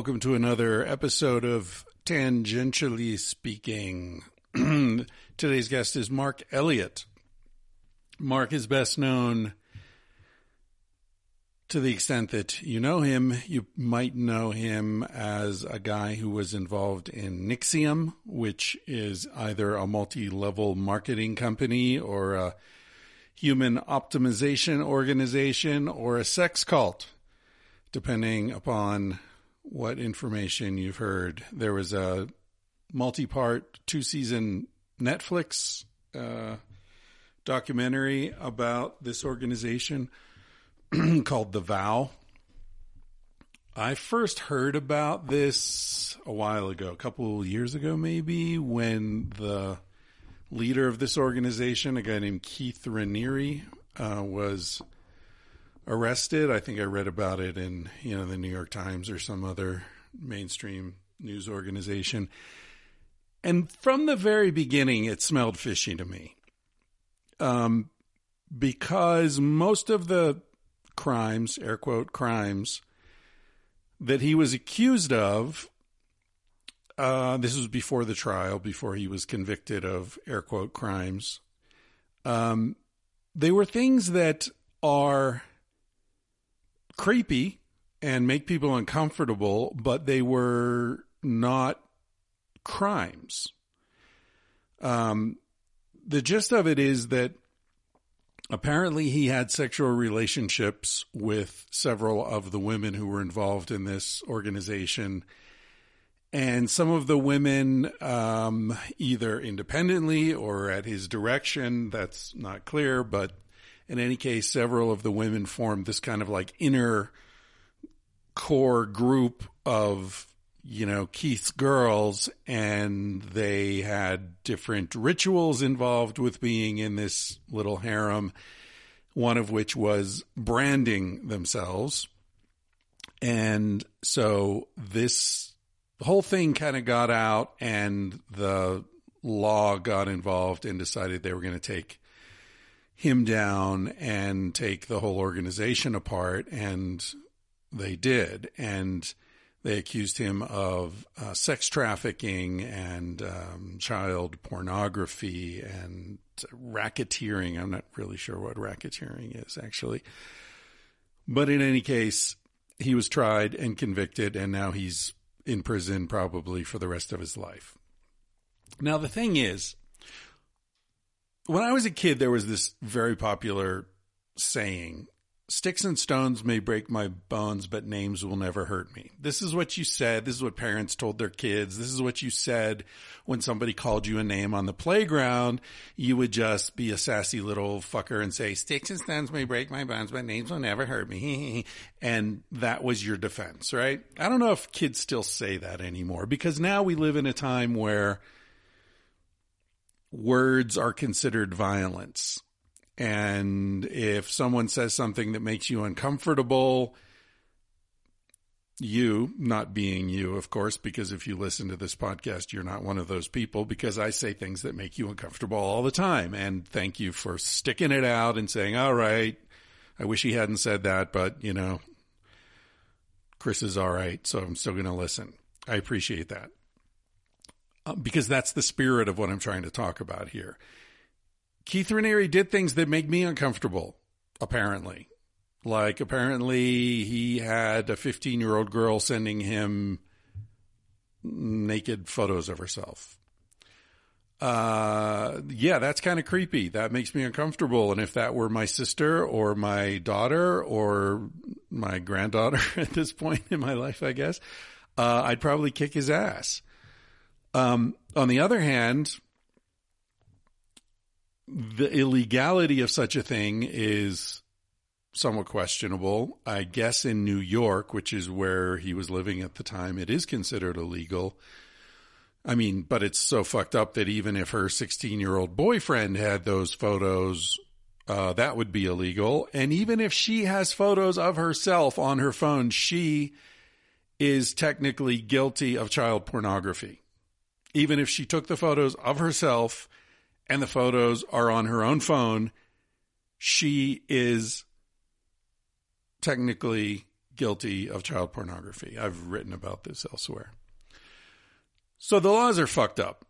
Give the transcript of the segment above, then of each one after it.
Welcome to another episode of Tangentially Speaking. Today's guest is Marc Elliot. Marc is best known to the extent that you know him. You might know him as a guy who was involved in NXIVM, which is either a multi level marketing company or a human optimization organization or a sex cult depending upon what information you've heard. There was a multi part, two season Netflix uh, documentary about this organization called The Vow. I first heard about this a while ago, a couple years ago, maybe, when the leader of this organization, a guy named Keith Raniere, uh, was arrested. I think I read about it in you know the New York Times or some other mainstream news organization. And from the very beginning, it smelled fishy to me, um, because most of the crimes, air quote crimes, that he was accused of. Uh, this was before the trial, before he was convicted of air quote crimes. Um, they were things that are creepy and make people uncomfortable, but they were not crimes. Um, the gist of it is that apparently he had sexual relationships with several of the women who were involved in this organization. And some of the women, um, either independently or at his direction, that's not clear, but in any case, several of the women formed this kind of like inner core group of, you know, Keith's girls, and they had different rituals involved with being in this little harem, one of which was branding themselves. And so this whole thing kind of got out, and the law got involved and decided they were going to take him down and take the whole organization apart. And they did. And they accused him of uh, sex trafficking and um, child pornography and racketeering. I'm not really sure what racketeering is actually. But in any case, he was tried and convicted, and now he's in prison probably for the rest of his life. Now, the thing is, when I was a kid, there was this very popular saying Sticks and stones may break my bones, but names will never hurt me. This is what you said. This is what parents told their kids. This is what you said when somebody called you a name on the playground. You would just be a sassy little fucker and say, sticks and stones may break my bones, but names will never hurt me. and that was your defense, right? I don't know if kids still say that anymore because now we live in a time where words are considered violence. And if someone says something that makes you uncomfortable, you, not being you, of course, because if you listen to this podcast, you're not one of those people because I say things that make you uncomfortable all the time. And thank you for sticking it out and saying, all right, I wish he hadn't said that, but you know, Chris is all right. So I'm still going to listen. I appreciate that. Uh, because that's the spirit of what I'm trying to talk about here. Keith Raniere did things that make me uncomfortable, apparently. Like, apparently, he had a 15 year old girl sending him naked photos of herself. Uh, yeah, that's kind of creepy. That makes me uncomfortable. And if that were my sister or my daughter or my granddaughter at this point in my life, I guess, uh, I'd probably kick his ass. Um, on the other hand, the illegality of such a thing is somewhat questionable. I guess in New York, which is where he was living at the time, it is considered illegal. I mean, but it's so fucked up that even if her 16 year old boyfriend had those photos, uh, that would be illegal. And even if she has photos of herself on her phone, she is technically guilty of child pornography. Even if she took the photos of herself and the photos are on her own phone, she is technically guilty of child pornography. I've written about this elsewhere. So the laws are fucked up.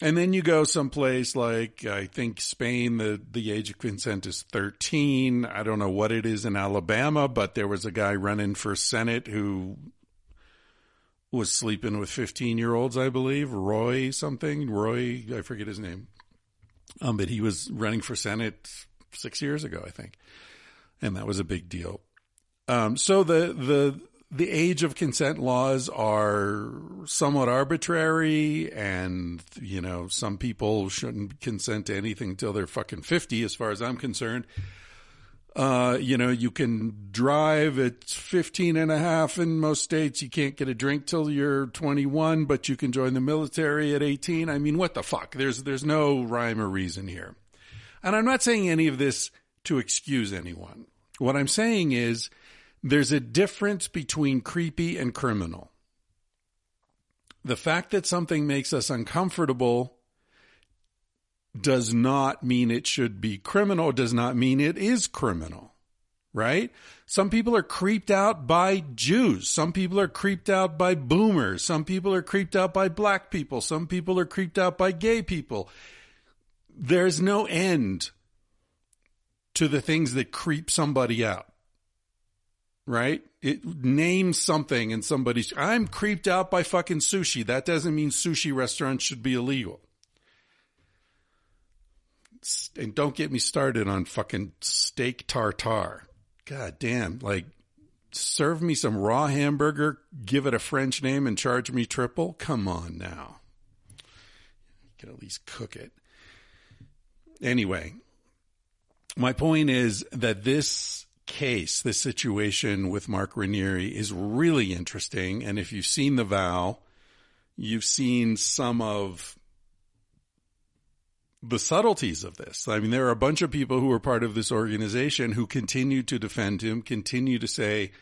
And then you go someplace like I think Spain, the, the age of consent is 13. I don't know what it is in Alabama, but there was a guy running for Senate who was sleeping with 15 year olds, I believe. Roy something. Roy, I forget his name. Um, but he was running for Senate six years ago, I think. And that was a big deal. Um, so the, the, the age of consent laws are somewhat arbitrary and, you know, some people shouldn't consent to anything until they're fucking 50, as far as I'm concerned. Uh, you know, you can drive at 15 and a half in most states. You can't get a drink till you're 21, but you can join the military at 18. I mean, what the fuck? There's, there's no rhyme or reason here. And I'm not saying any of this to excuse anyone. What I'm saying is, there's a difference between creepy and criminal. The fact that something makes us uncomfortable does not mean it should be criminal, does not mean it is criminal, right? Some people are creeped out by Jews. Some people are creeped out by boomers. Some people are creeped out by black people. Some people are creeped out by gay people. There's no end to the things that creep somebody out right? It names something and somebody's, I'm creeped out by fucking sushi. That doesn't mean sushi restaurants should be illegal. And don't get me started on fucking steak tartare. God damn. Like, serve me some raw hamburger, give it a French name and charge me triple? Come on now. You can at least cook it. Anyway, my point is that this case, this situation with Mark Raniere is really interesting. And if you've seen The Vow, you've seen some of the subtleties of this. I mean, there are a bunch of people who are part of this organization who continue to defend him, continue to say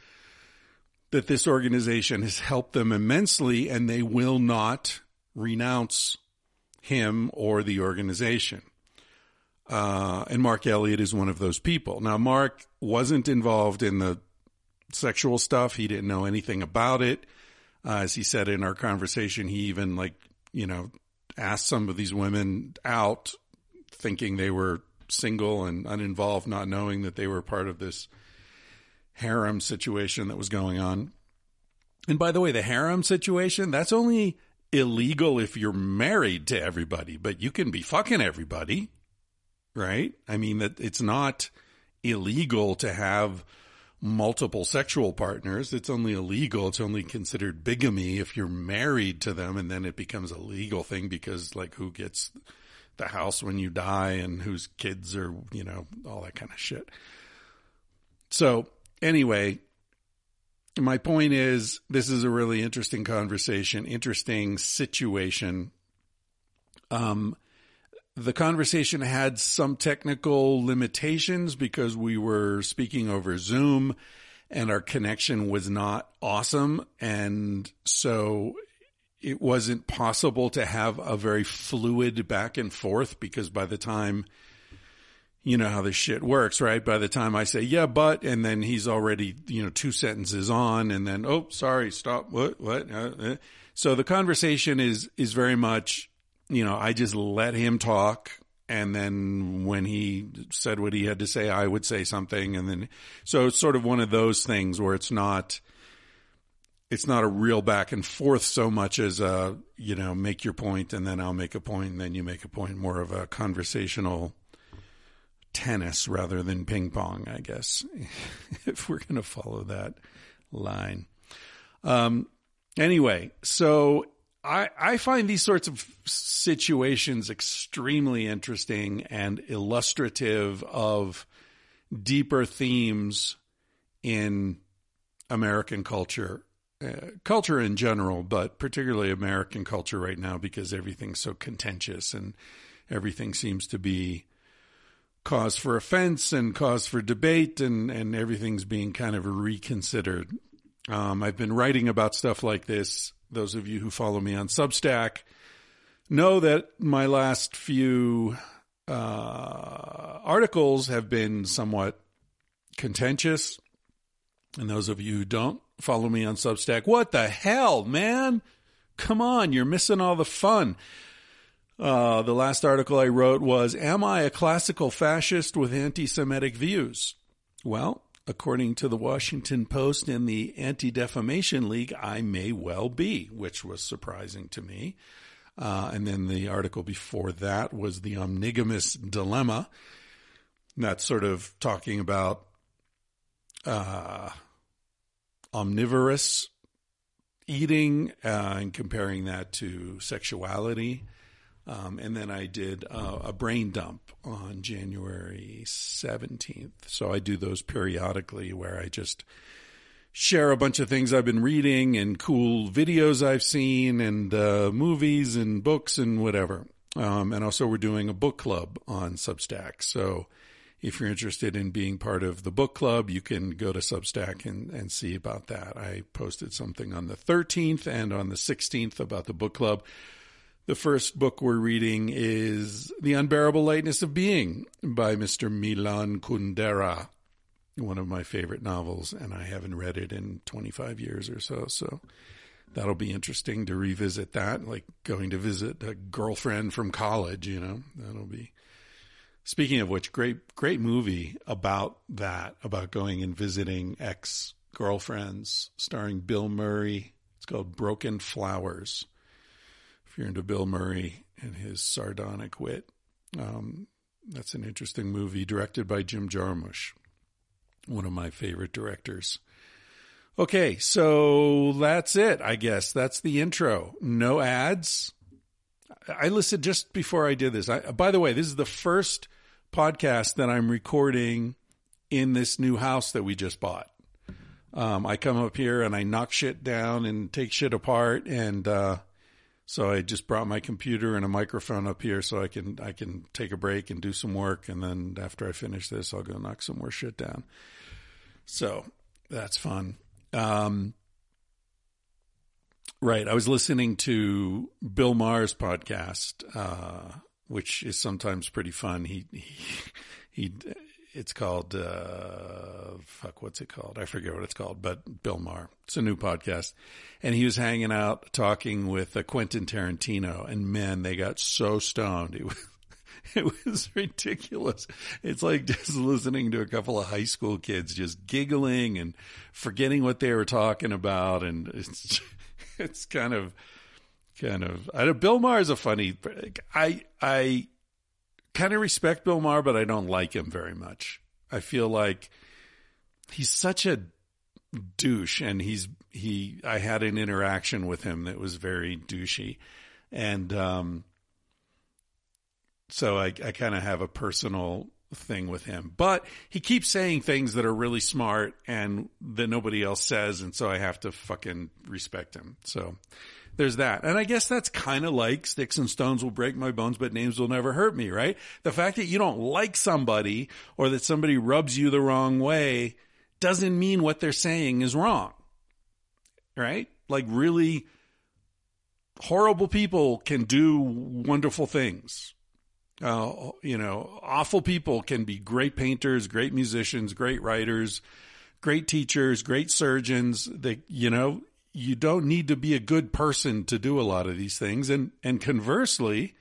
that this organization has helped them immensely and they will not renounce him or the organization. Uh, and Marc Elliot is one of those people. Now, Marc wasn't involved in the sexual stuff. He didn't know anything about it. Uh, as he said in our conversation, he even like, you know, asked some of these women out thinking they were single and uninvolved, not knowing that they were part of this harem situation that was going on. And by the way, the harem situation, that's only illegal if you're married to everybody, but you can be fucking everybody right? I mean, that it's not illegal to have multiple sexual partners. It's only illegal. It's only considered bigamy if you're married to them and then it becomes a legal thing because like who gets the house when you die and whose kids are, you know, all that kind of shit. So anyway, my point is this is a really interesting conversation, interesting situation. Um, the conversation had some technical limitations because we were speaking over Zoom and our connection was not awesome. And so it wasn't possible to have a very fluid back and forth because by the time, you know how this shit works, right? By the time I say, yeah, but, and then he's already, you know, two sentences on and then, oh, sorry, stop, what, what? Uh, uh. So the conversation is, is very much, you know, I just let him talk. And then when he said what he had to say, I would say something. And then, so it's sort of one of those things where it's not, it's not a real back and forth so much as a, you know, make your point and then I'll make a point and then you make a point, more of a conversational tennis rather than ping pong, I guess, if we're going to follow that line. Um, anyway, so I, I find these sorts of situations extremely interesting and illustrative of deeper themes in American culture, uh, culture in general, but particularly American culture right now because everything's so contentious and everything seems to be cause for offense and cause for debate and, and everything's being kind of reconsidered. Um, I've been writing about stuff like this. Those of you who follow me on Substack know that my last few uh, articles have been somewhat contentious. And those of you who don't follow me on Substack, what the hell, man? Come on, you're missing all the fun. Uh, the last article I wrote was Am I a classical fascist with anti Semitic views? Well, according to the Washington Post and the Anti Defamation League, I may well be, which was surprising to me. Uh, and then the article before that was the omnigamous dilemma. That's sort of talking about uh, omnivorous eating uh, and comparing that to sexuality. Um, and then I did uh, a brain dump on January 17th. So I do those periodically where I just share a bunch of things I've been reading and cool videos I've seen and uh, movies and books and whatever. Um, and also, we're doing a book club on Substack. So if you're interested in being part of the book club, you can go to Substack and, and see about that. I posted something on the 13th and on the 16th about the book club. The first book we're reading is The Unbearable Lightness of Being by Mr. Milan Kundera one of my favorite novels, and I haven't read it in 25 years or so. So that'll be interesting to revisit that, like going to visit a girlfriend from college, you know, that'll be. Speaking of which, great, great movie about that, about going and visiting ex girlfriends, starring Bill Murray. It's called Broken Flowers. If you're into Bill Murray and his sardonic wit, um, that's an interesting movie directed by Jim Jarmusch one of my favorite directors. Okay, so that's it, I guess. That's the intro. No ads. I listened just before I did this. I, by the way, this is the first podcast that I'm recording in this new house that we just bought. Um, I come up here and I knock shit down and take shit apart, and uh, so I just brought my computer and a microphone up here so I can I can take a break and do some work, and then after I finish this, I'll go knock some more shit down. So that's fun. Um, right. I was listening to Bill Maher's podcast, uh, which is sometimes pretty fun. He, he, he it's called, uh, fuck, what's it called? I forget what it's called, but Bill Maher. It's a new podcast. And he was hanging out talking with uh, Quentin Tarantino and man, they got so stoned. It was, it was ridiculous. It's like just listening to a couple of high school kids just giggling and forgetting what they were talking about. And it's, it's kind of, kind of, I know Bill Maher is a funny, I, I kind of respect Bill Maher, but I don't like him very much. I feel like he's such a douche and he's, he, I had an interaction with him that was very douchey. And, um, so I, I kind of have a personal thing with him. But he keeps saying things that are really smart and that nobody else says. And so I have to fucking respect him. So there's that. And I guess that's kind of like sticks and stones will break my bones, but names will never hurt me, right? The fact that you don't like somebody or that somebody rubs you the wrong way doesn't mean what they're saying is wrong, right? Like really horrible people can do wonderful things uh, you know, awful people can be great painters, great musicians, great writers, great teachers, great surgeons. They, you know, you don't need to be a good person to do a lot of these things. And, and conversely,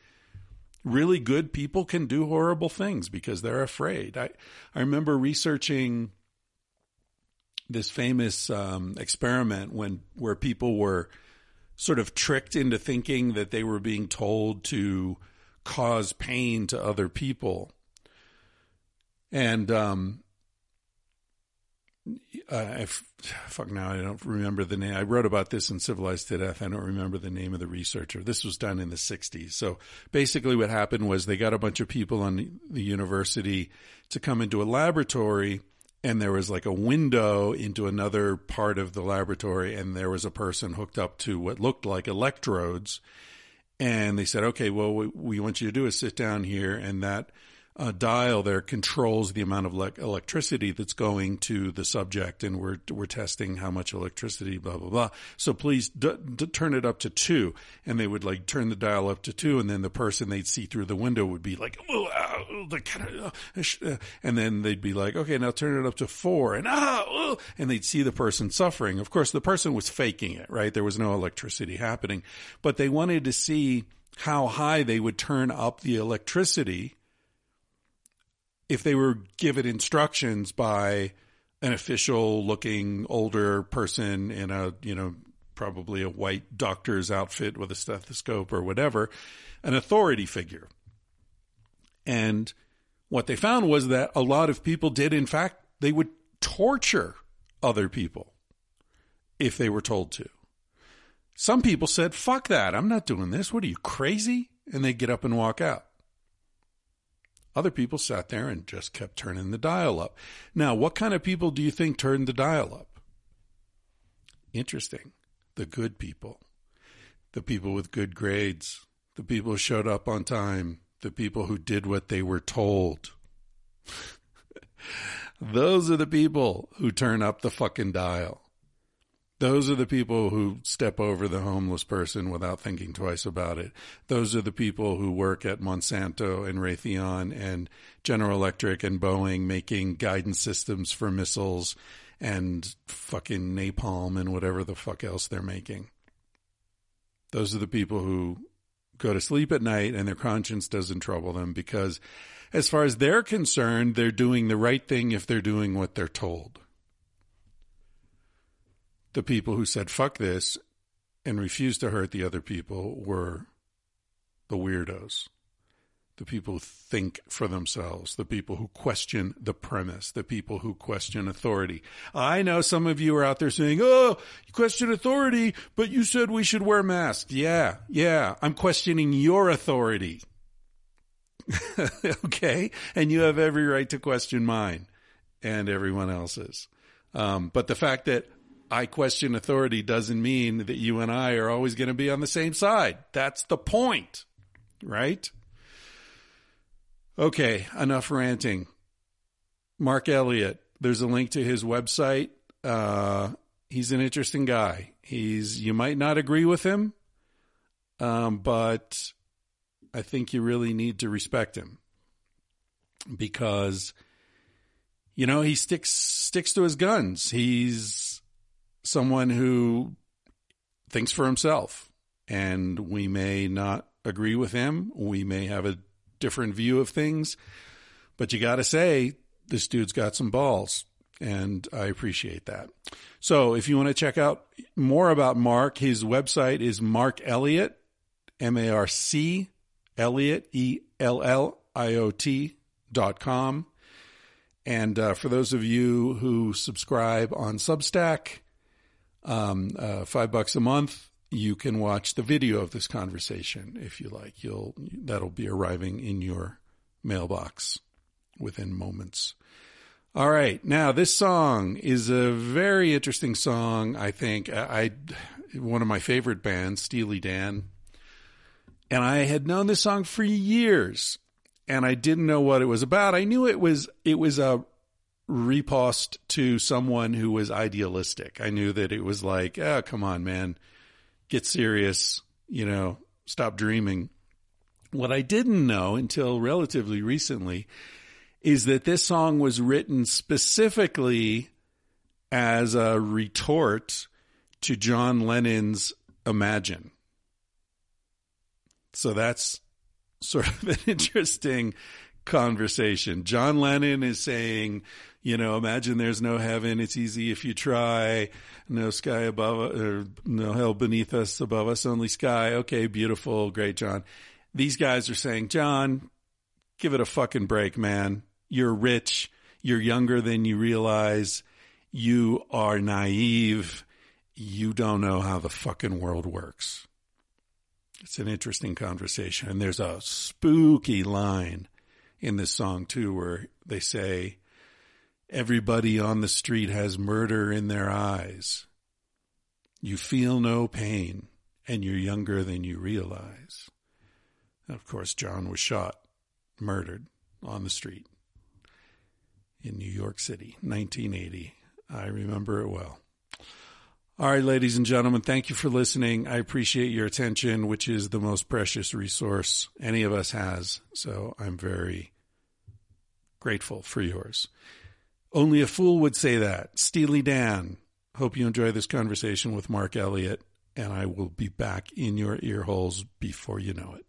really good people can do horrible things because they're afraid. I, I remember researching this famous um, experiment when where people were sort of tricked into thinking that they were being told to cause pain to other people. And um, uh, I fuck now I don't remember the name. I wrote about this in Civilized to Death. I don't remember the name of the researcher. This was done in the 60s. So basically what happened was they got a bunch of people on the university to come into a laboratory and there was like a window into another part of the laboratory and there was a person hooked up to what looked like electrodes and they said okay well what we want you to do is sit down here and that uh, dial there controls the amount of le- electricity that's going to the subject, and we're we're testing how much electricity, blah blah blah. So please d- d- turn it up to two, and they would like turn the dial up to two, and then the person they'd see through the window would be like, oh, uh, uh, and then they'd be like, okay, now turn it up to four, and ah, and they'd see the person suffering. Of course, the person was faking it, right? There was no electricity happening, but they wanted to see how high they would turn up the electricity if they were given instructions by an official looking older person in a, you know, probably a white doctor's outfit with a stethoscope or whatever, an authority figure. And what they found was that a lot of people did, in fact, they would torture other people if they were told to. Some people said, fuck that. I'm not doing this. What are you, crazy? And they get up and walk out. Other people sat there and just kept turning the dial up. Now, what kind of people do you think turned the dial up? Interesting. The good people. The people with good grades. The people who showed up on time. The people who did what they were told. Those are the people who turn up the fucking dial. Those are the people who step over the homeless person without thinking twice about it. Those are the people who work at Monsanto and Raytheon and General Electric and Boeing making guidance systems for missiles and fucking napalm and whatever the fuck else they're making. Those are the people who go to sleep at night and their conscience doesn't trouble them because as far as they're concerned, they're doing the right thing if they're doing what they're told the people who said fuck this and refused to hurt the other people were the weirdos. The people who think for themselves, the people who question the premise, the people who question authority. I know some of you are out there saying, Oh, you question authority, but you said we should wear masks. Yeah, yeah, I'm questioning your authority. okay. And you have every right to question mine and everyone else's. Um, but the fact that I question authority doesn't mean that you and I are always going to be on the same side. That's the point, right? Okay, enough ranting. Marc Elliot, there's a link to his website. Uh, he's an interesting guy. He's you might not agree with him, um, but I think you really need to respect him because you know he sticks sticks to his guns. He's someone who thinks for himself. And we may not agree with him. We may have a different view of things. But you got to say, this dude's got some balls. And I appreciate that. So if you want to check out more about Marc, his website is Marc Elliot, M A R C Elliot, E L L I O T dot com. And uh, for those of you who subscribe on Substack, um, uh, five bucks a month. You can watch the video of this conversation if you like. You'll that'll be arriving in your mailbox within moments. All right, now this song is a very interesting song. I think I, I one of my favorite bands, Steely Dan, and I had known this song for years, and I didn't know what it was about. I knew it was it was a riposte to someone who was idealistic. I knew that it was like, oh, come on, man, get serious, you know, stop dreaming. What I didn't know until relatively recently is that this song was written specifically as a retort to John Lennon's Imagine. So that's sort of an interesting conversation. John Lennon is saying, you know, imagine there's no heaven. It's easy if you try. No sky above, or no hell beneath us, above us, only sky. Okay, beautiful, great, John. These guys are saying, John, give it a fucking break, man. You're rich. You're younger than you realize. you are naive. You don't know how the fucking world works. It's an interesting conversation. And there's a spooky line in this song too, where they say, everybody on the street has murder in their eyes. You feel no pain and you're younger than you realize. And of course, John was shot, murdered on the street in New York City, 1980. I remember it well. All right, ladies and gentlemen, thank you for listening. I appreciate your attention, which is the most precious resource any of us has. So I'm very grateful for yours. Only a fool would say that. Steely Dan. Hope you enjoy this conversation with Marc Elliot, and I will be back in your ear holes before you know it.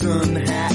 Stetson hat.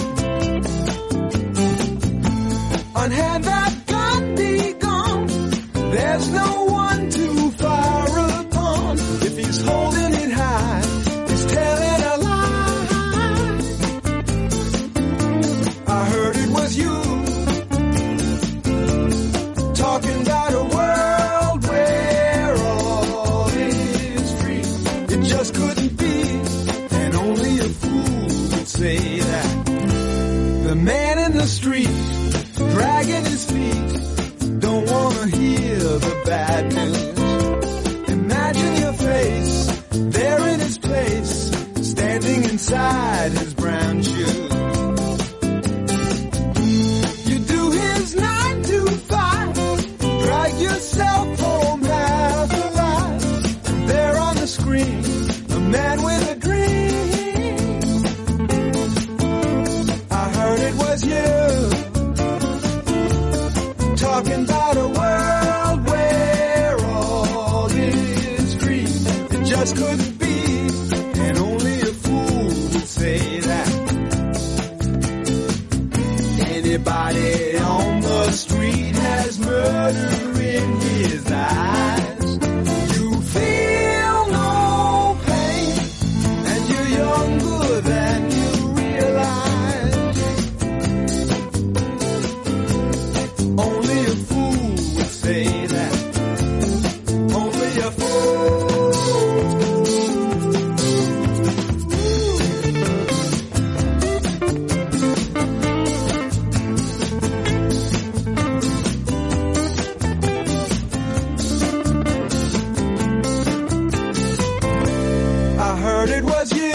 Heard it was you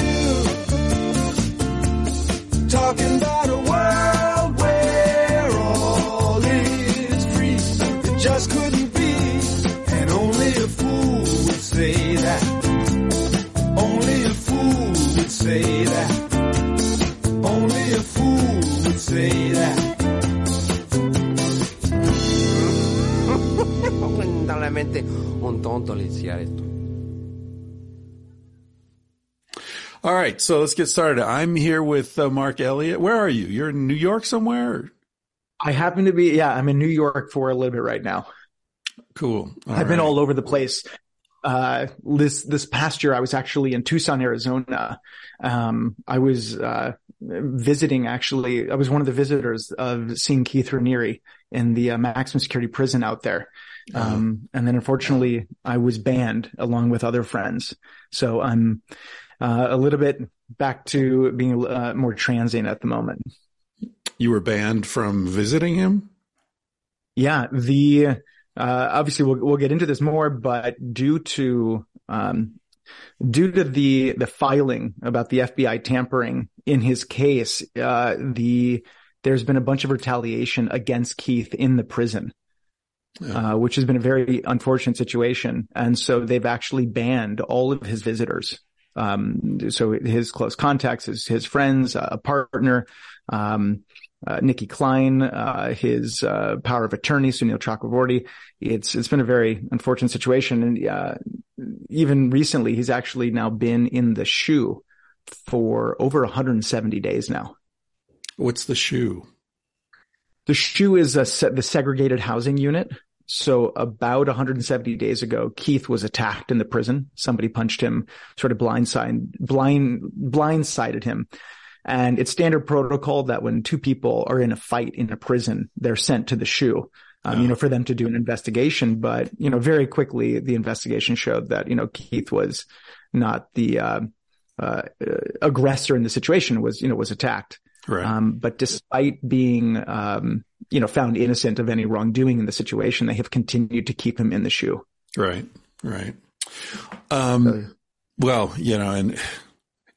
talking about a world where all is free. It just couldn't be, and only a fool would say that. Only a fool would say that. Only a fool would say that. Lamentablemente un tonto le decía esto. All right, so let's get started. I'm here with uh, Marc Elliot. Where are you? You're in New York somewhere? I happen to be, yeah, I'm in New York for a little bit right now. Cool. All I've been all over the place. Uh, this, this past year, I was actually in Tucson, Arizona. Um, I was, uh, visiting actually, I was one of the visitors of seeing Keith Raniere in the uh, maximum security prison out there. Um, and then unfortunately I was banned along with other friends. So I'm, uh, a little bit back to being, uh, more transient at the moment. You were banned from visiting him? Yeah, the uh, obviously we'll we'll get into this more, but due to um, due to the the filing about the FBI tampering in his case, uh, the there's been a bunch of retaliation against Keith in the prison, uh, which has been a very unfortunate situation, and so they've actually banned all of his visitors. Um, so his close contacts, his his friends, a partner, um, uh, Nicki Clyne, uh, his uh, power of attorney, Suneel Chakravorty. It's it's been a very unfortunate situation, and uh, even recently, he's actually now been in the shoe for over 170 days now. What's the shoe? The shoe is a se- the segregated housing unit. So about 170 days ago, Keith was attacked in the prison. Somebody punched him, sort of blindside, blind, blindsided him. And it's standard protocol that when two people are in a fight in a prison, they're sent to the shoe. um, you know, for them to do an investigation. But, you know, very quickly, the investigation showed that, you know, Keith was not the, uh, uh, aggressor in the situation was, you know, was attacked. Right. Um, but despite being, um, you know, found innocent of any wrongdoing in the situation, they have continued to keep him in the shoe. Right. Right. Um, well, you know, and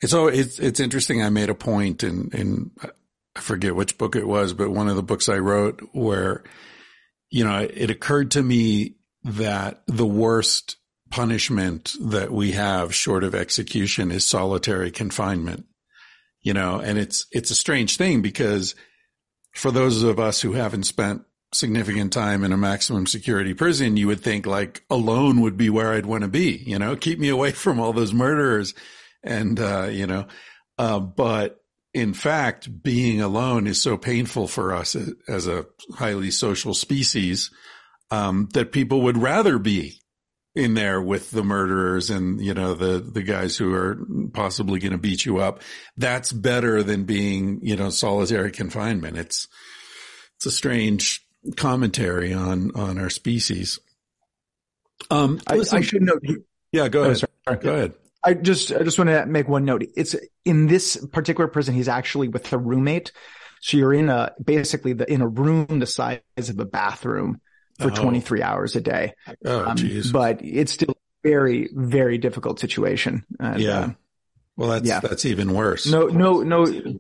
it's always, it's, it's interesting. I made a point in, in, I forget which book it was, but one of the books I wrote where, you know, it occurred to me that the worst punishment that we have short of execution is solitary confinement, you know, and it's, it's a strange thing because for those of us who haven't spent significant time in a maximum security prison, you would think like alone would be where I'd want to be, you know, keep me away from all those murderers. And, uh, you know, uh, but in fact, being alone is so painful for us as a highly social species, um, that people would rather be in there with the murderers and, you know, the, the guys who are possibly going to beat you up. That's better than being, you know, solitary confinement. It's, it's a strange commentary on, on our species. Um, I, listen- I should note. yeah, go Oh, ahead. sorry. Go ahead. I just I just want to make one note. It's in this particular prison. He's actually with a roommate, so you're in a basically the in a room the size of a bathroom for Oh. 23 hours a day. Oh, Um, but it's still a very very difficult situation. And, yeah. uh, well, that's, yeah. that's even worse. no no no.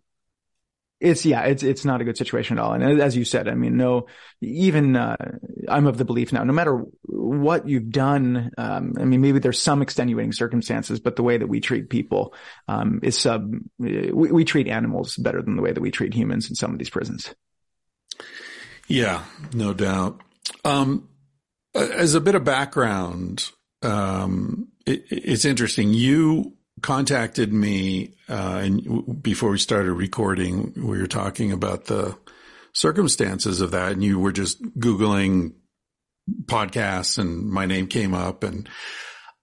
It's yeah, it's it's not a good situation at all. And as you said, I mean, no, even uh, I'm of the belief now, no matter what you've done, um, I mean, maybe there's some extenuating circumstances, but the way that we treat people um, is sub. We, we treat animals better than the way that we treat humans in some of these prisons. Yeah, no doubt. Um, as a bit of background, um, it, it's interesting. You contacted me, uh, and before we started recording, we were talking about the circumstances of that, and you were just Googling podcasts, and my name came up, and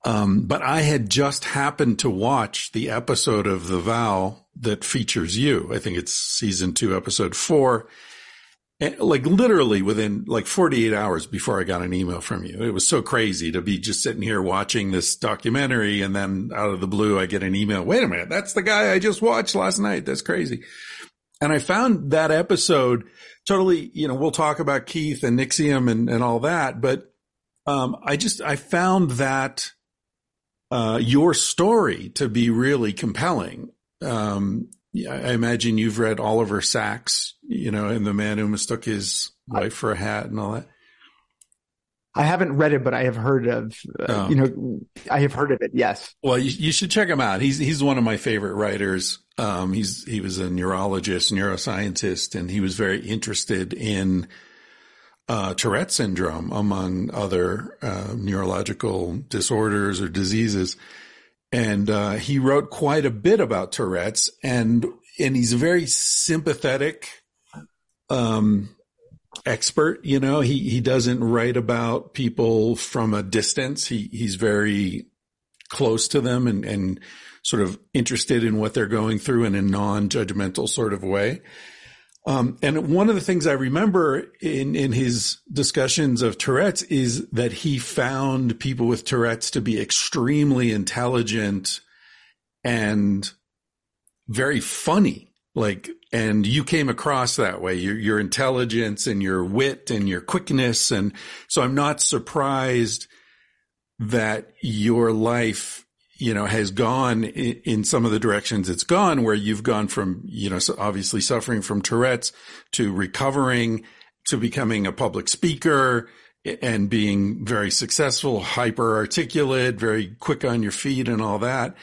um, but I had just happened to watch the episode of The Vow that features you. I think it's season two, episode four. Like literally within like 48 hours before I got an email from you. It was so crazy to be just sitting here watching this documentary and then out of the blue, I get an email. Wait a minute. That's the guy I just watched last night. That's crazy. And I found that episode totally, you know, we'll talk about Keith and NXIVM and, and all that, but, um, I just, I found that, uh, your story to be really compelling. Um, I imagine you've read Oliver Sacks, you know, and the man who mistook his wife for a hat and all that. I haven't read it, but I have heard of, uh, Oh. you know, I have heard of it. Yes. Well, you, you should check him out. He's he's one of my favorite writers. Um, he's he was a neurologist, neuroscientist, and he was very interested in uh, Tourette syndrome, among other uh, neurological disorders or diseases. And uh, he wrote quite a bit about Tourette's, and and he's a very sympathetic um, expert. You know, he he doesn't write about people from a distance. He he's very close to them and and sort of interested in what they're going through in a non-judgmental sort of way. Um, and one of the things I remember in, in his discussions of Tourette's is that he found people with Tourette's to be extremely intelligent and very funny. Like, and you came across that way, your, your intelligence and your wit and your quickness. And so I'm not surprised that your life you know, has gone in, some of the directions it's gone, where you've gone from, you know, obviously suffering from Tourette's to recovering to becoming a public speaker and being very successful, hyper articulate, very quick on your feet and all that.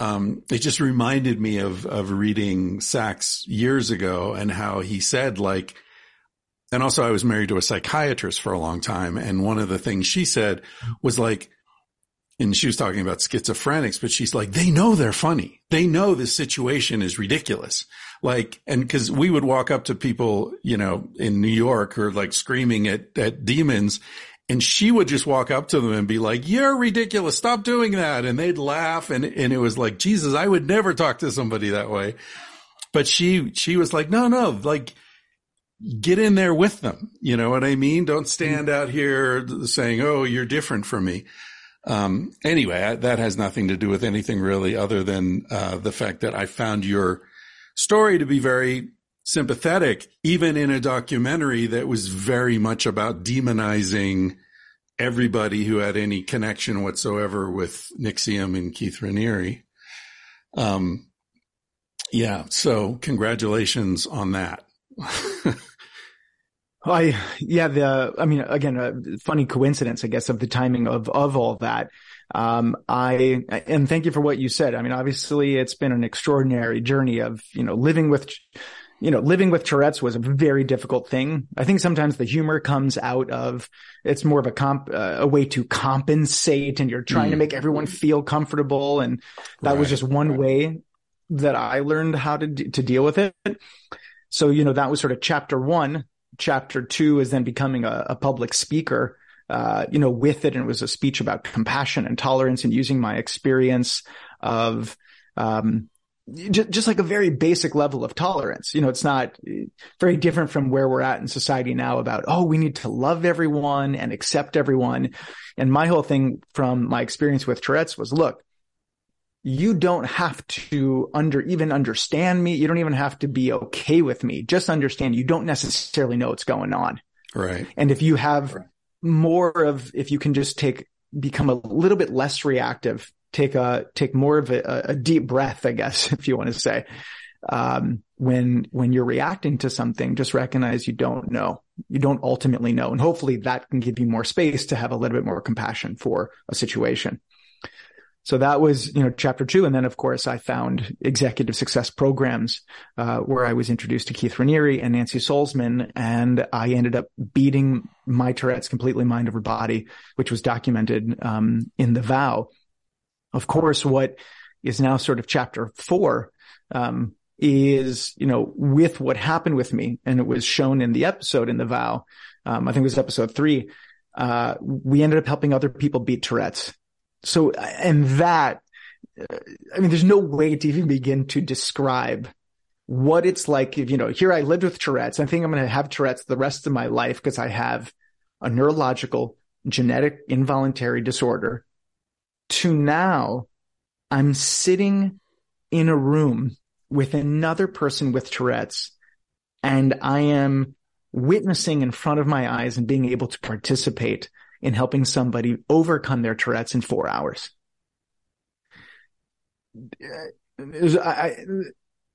um, it just reminded me of of reading Sacks years ago and how he said like, and also I was married to a psychiatrist for a long time, and one of the things she said was like, and she was talking about schizophrenics, but she's like, they know they're funny. They know this situation is ridiculous. Like, and cause we would walk up to people, you know, in New York who are like screaming at, at demons and she would just walk up to them and be like, you're ridiculous. Stop doing that. And they'd laugh. And, and it was like, Jesus, I would never talk to somebody that way. But she, she was like, no, no, like, get in there with them. You know what I mean? Don't stand mm-hmm. out here saying, Oh, you're different from me. Um, anyway, that has nothing to do with anything really other than, uh, the fact that I found your story to be very sympathetic, even in a documentary that was very much about demonizing everybody who had any connection whatsoever with NXIVM and Keith Raniere. Um, yeah. So congratulations on that. I yeah the I mean again a funny coincidence I guess of the timing of of all that. Um, I and thank you for what you said. I mean obviously it's been an extraordinary journey of you know living with you know living with Tourette's was a very difficult thing. I think sometimes the humor comes out of it's more of a comp uh, a way to compensate and you're trying mm. to make everyone feel comfortable and that right. was just one way that I learned how to to deal with it. So you know that was sort of chapter one chapter two is then becoming a, a public speaker. Uh, you know, with it, and it was a speech about compassion and tolerance, and using my experience of um, just, just, like a very basic level of tolerance. You know, it's not very different from where we're at in society now about, oh, we need to love everyone and accept everyone. And my whole thing from my experience with Tourette's was, look, you don't have to under even understand me. You don't even have to be okay with me. Just understand you don't necessarily know what's going on. Right. And if you have right. more of, if you can just take, become a little bit less reactive, take a, take more of a, a deep breath, I guess, if you want to say, um, when, when you're reacting to something, just recognize you don't know. You don't ultimately know. And hopefully that can give you more space to have a little bit more compassion for a situation. So that was, you know, chapter two. And then of course I found executive success programs, uh, where I was introduced to Keith Raniere and Nancy Salzman. And I ended up beating my Tourette's completely mind over body, which was documented, um, in the vow. Of course, what is now sort of chapter four, um, is, you know, with what happened with me and it was shown in the episode in the vow. Um, I think it was episode three. Uh, we ended up helping other people beat Tourette's so, and that, uh, I mean, there's no way to even begin to describe what it's like. If, you know, here I lived with Tourette's. I think I'm going to have Tourette's the rest of my life because I have a neurological genetic involuntary disorder to now I'm sitting in a room with another person with Tourette's and I am witnessing in front of my eyes and being able to participate in helping somebody overcome their Tourette's in four hours. I,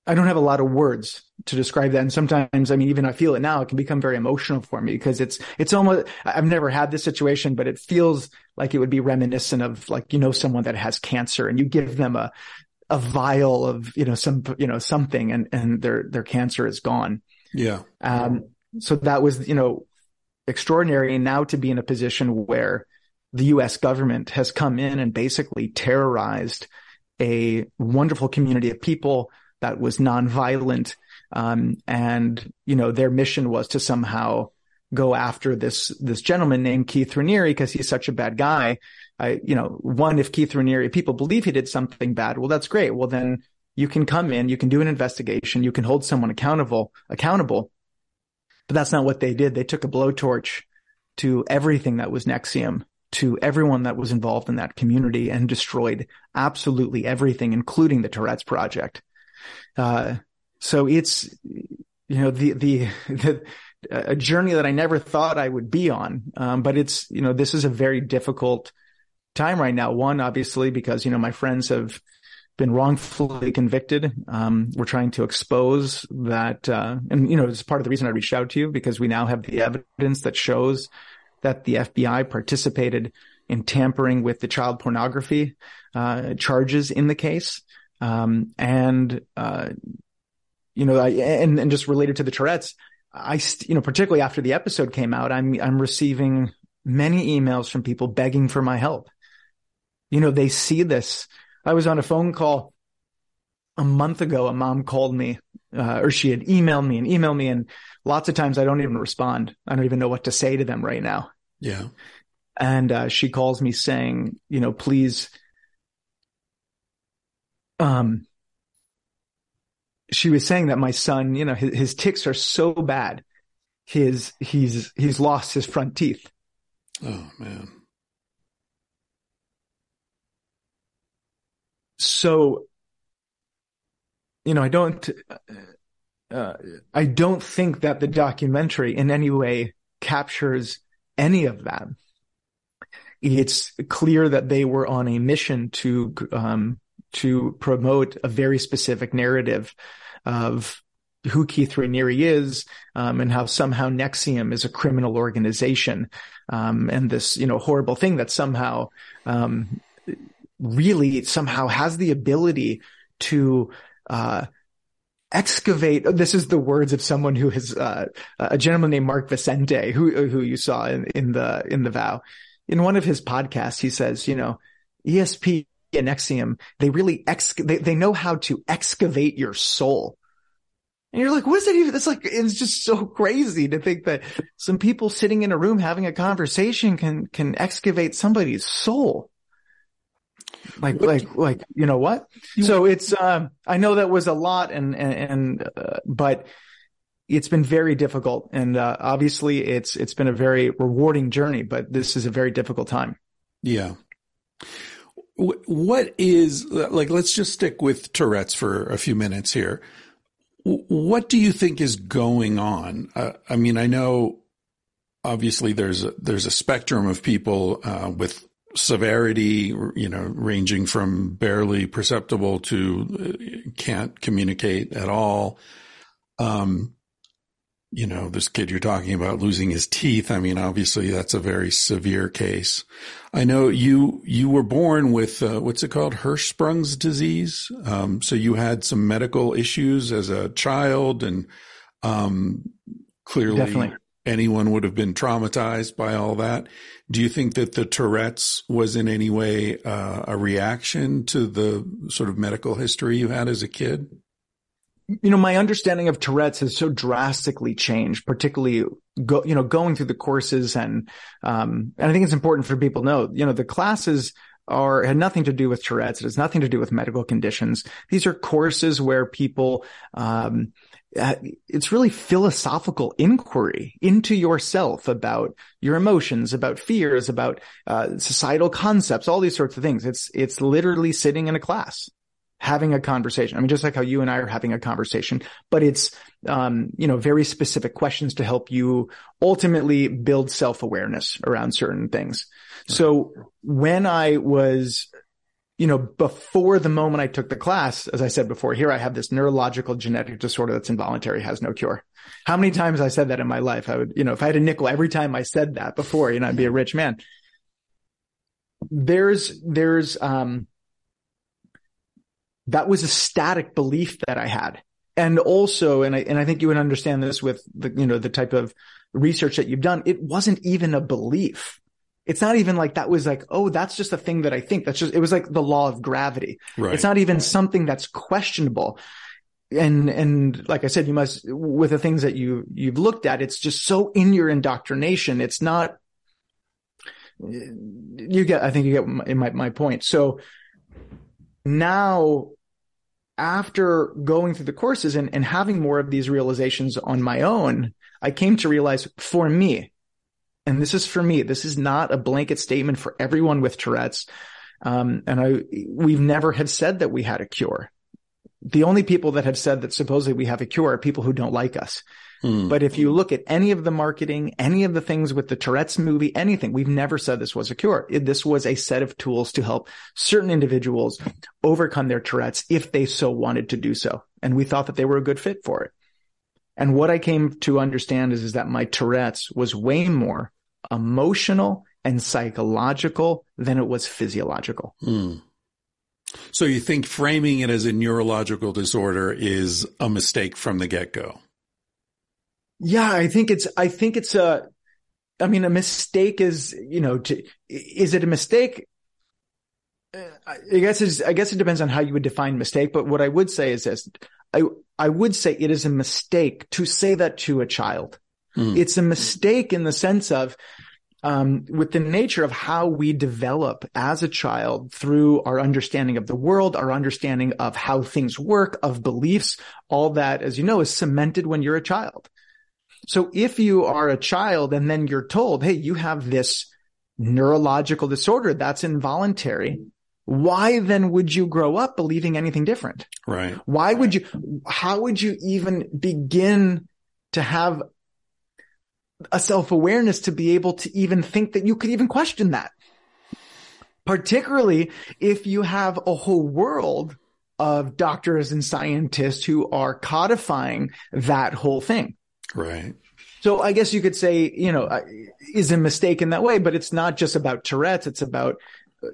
I don't have a lot of words to describe that. And sometimes, I mean, even I feel it now, it can become very emotional for me because it's, it's almost, I've never had this situation, but it feels like it would be reminiscent of like, you know, someone that has cancer and you give them a, a vial of, you know, some, you know, something and, and their, their cancer is gone. Yeah. Um, so that was, you know, extraordinary now to be in a position where the US government has come in and basically terrorized a wonderful community of people that was nonviolent. Um, and, you know, their mission was to somehow go after this, this gentleman named Keith Raniere because he's such a bad guy. I, you know, one, if Keith Raniere, people believe he did something bad, well, that's great. Well, then you can come in, you can do an investigation, you can hold someone accountable, accountable. But that's not what they did. They took a blowtorch to everything that was NXIVM, to everyone that was involved in that community and destroyed absolutely everything, including the Tourette's project. Uh, so it's, you know, the, the, the, a journey that I never thought I would be on. Um, but it's, you know, this is a very difficult time right now. One, obviously, because, you know, my friends have, been wrongfully convicted. Um, we're trying to expose that, uh, and you know, it's part of the reason I reached out to you because we now have the evidence that shows that the FBI participated in tampering with the child pornography uh, charges in the case. Um, and, uh, you know, I, and, and just related to the Tourette's, I, you know, particularly after the episode came out, I'm, I'm receiving many emails from people begging for my help. You know, they see this. I was on a phone call a month ago. A mom called me, uh, or she had emailed me and emailed me. And lots of times I don't even respond. I don't even know what to say to them right now. Yeah. And, uh, she calls me saying, you know, please, um, she was saying that my son, you know, his, his tics are so bad. His, he's, he's lost his front teeth. Oh man. So, you know, I don't, uh, I don't think that the documentary in any way captures any of that. It's clear that they were on a mission to, um, to promote a very specific narrative of who Keith Raniere is, um, and how somehow NXIVM is a criminal organization, um, and this, you know, horrible thing that somehow, um, really somehow has the ability to, uh, excavate. This is the words of someone who has, uh, a gentleman named Mark Vicente, who, who you saw in, in the, in the vow. In one of his podcasts, he says, you know, ESP and NXIVM, they really ex, they, they know how to excavate your soul. And you're like, what is that even? It's like, it's just so crazy to think that some people sitting in a room having a conversation can, can excavate somebody's soul. Like, like, like, you know what? So it's, um, I know that was a lot and, and, and uh, but it's been very difficult. And, uh, obviously it's, it's been a very rewarding journey, but this is a very difficult time. Yeah. What is, like, let's just stick with Tourette's for a few minutes here. What do you think is going on? Uh, I mean, I know obviously there's a, there's a spectrum of people uh, with severity, you know, ranging from barely perceptible to uh, can't communicate at all. Um, you know, this kid you're talking about losing his teeth. I mean, obviously that's a very severe case. I know you, you were born with, uh, what's it called? Hirschsprung's disease. Um, so you had some medical issues as a child and, um, clearly Definitely. anyone would have been traumatized by all that. Do you think that the Tourette's was in any way, uh, a reaction to the sort of medical history you had as a kid? you know, my understanding of Tourette's has so drastically changed, particularly go, you know, going through the courses and, um, and I think it's important for people to know, you know, the classes are, had nothing to do with Tourette's. It has nothing to do with medical conditions. These are courses where people, um, uh, it's really philosophical inquiry into yourself about your emotions, about fears, about uh, societal concepts, all these sorts of things. It's it's literally sitting in a class having a conversation. I mean, just like how you and I are having a conversation, but it's, um, you know, very specific questions to help you ultimately build self-awareness around certain things. So when I was, you know, before the moment I took the class, as I said before, here I have this neurological genetic disorder that's involuntary, has no cure. How many times I said that in my life? I would, you know, if I had a nickel every time I said that before, you know, I'd be a rich man. There's, there's, um, that was a static belief that I had. And also, and I, and I think you would understand this with the, you know, the type of research that you've done. It wasn't even a belief. It's not even like that was like, oh, that's just a thing that I think. That's just, it was like the law of gravity. Right. It's not even something that's questionable. And, and like I said, you must, with the things that you, you've looked at, it's just so in your indoctrination. It's not, you get, I think you get my, my, my point. So now after going through the courses and, and having more of these realizations on my own, I came to realize for me, and this is for me, this is not a blanket statement for everyone with Tourette's. Um, and I, we've never have said that we had a cure. The only people that have said that supposedly we have a cure are people who don't like us. Hmm. But if you look at any of the marketing, any of the things with the Tourette's movie, anything, we've never said this was a cure. This was a set of tools to help certain individuals overcome their Tourette's if they so wanted to do so. And we thought that they were a good fit for it. And what I came to understand is, is that my Tourette's was way more emotional and psychological than it was physiological. Hmm. So you think framing it as a neurological disorder is a mistake from the get go? Yeah, I think it's, I think it's a, I mean, a mistake is, you know, to, is it a mistake? Uh, I guess it's, I guess it depends on how you would define mistake, but what I would say is this. I, I would say it is a mistake to say that to a child. Mm. It's a mistake in the sense of, um, with the nature of how we develop as a child through our understanding of the world, our understanding of how things work, of beliefs, all that, as you know, is cemented when you're a child. So if you are a child and then you're told, Hey, you have this neurological disorder that's involuntary. Why then would you grow up believing anything different? Right. Why would you, how would you even begin to have a self-awareness to be able to even think that you could even question that? Particularly if you have a whole world of doctors and scientists who are codifying that whole thing. Right. So I guess you could say, you know, uh, is a mistake in that way, but it's not just about Tourette's. It's about,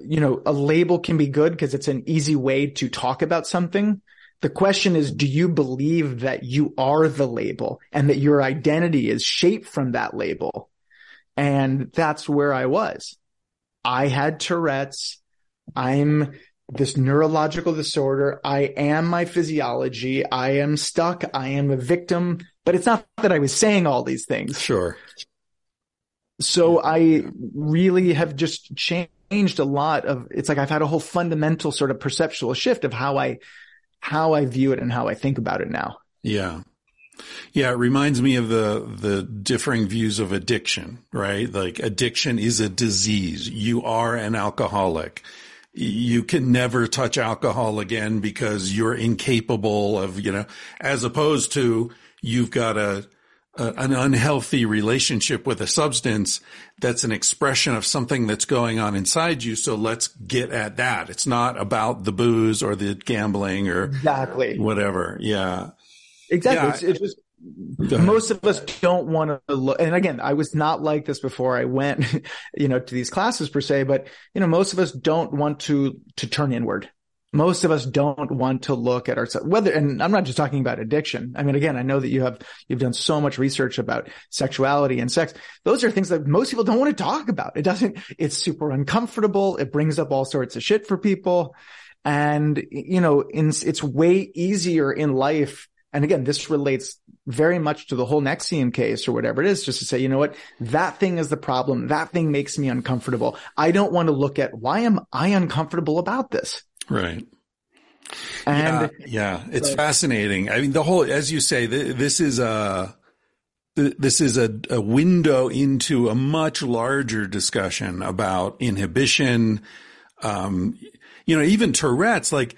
you know, a label can be good because it's an easy way to talk about something. The question is, do you believe that you are the label and that your identity is shaped from that label? And that's where I was. I had Tourette's. I'm this neurological disorder. I am my physiology. I am stuck. I am a victim, but it's not that I was saying all these things. Sure. So I really have just changed a lot of, it's like I've had a whole fundamental sort of perceptual shift of how I, how I view it and how I think about it now. Yeah. Yeah, it reminds me of the the differing views of addiction, right? Like addiction is a disease. You are an alcoholic you can never touch alcohol again because you're incapable of, you know, as opposed to you've got a, a, an unhealthy relationship with a substance that's an expression of something that's going on inside you. So let's get at that. It's not about the booze or the gambling or exactly whatever. Yeah. Exactly. Yeah. It's, it's just most of us don't want to look and again i was not like this before i went you know to these classes per se but you know most of us don't want to to turn inward most of us don't want to look at ourselves whether and i'm not just talking about addiction i mean again i know that you have you've done so much research about sexuality and sex those are things that most people don't want to talk about it doesn't it's super uncomfortable it brings up all sorts of shit for people and you know in, it's way easier in life and again, this relates very much to the whole NXIVM case or whatever it is, just to say, you know what? That thing is the problem. That thing makes me uncomfortable. I don't want to look at why am I uncomfortable about this? Right. And yeah, yeah. it's fascinating. I mean, the whole, as you say, this is a, this is a, a window into a much larger discussion about inhibition. Um, you know, even Tourette's, like,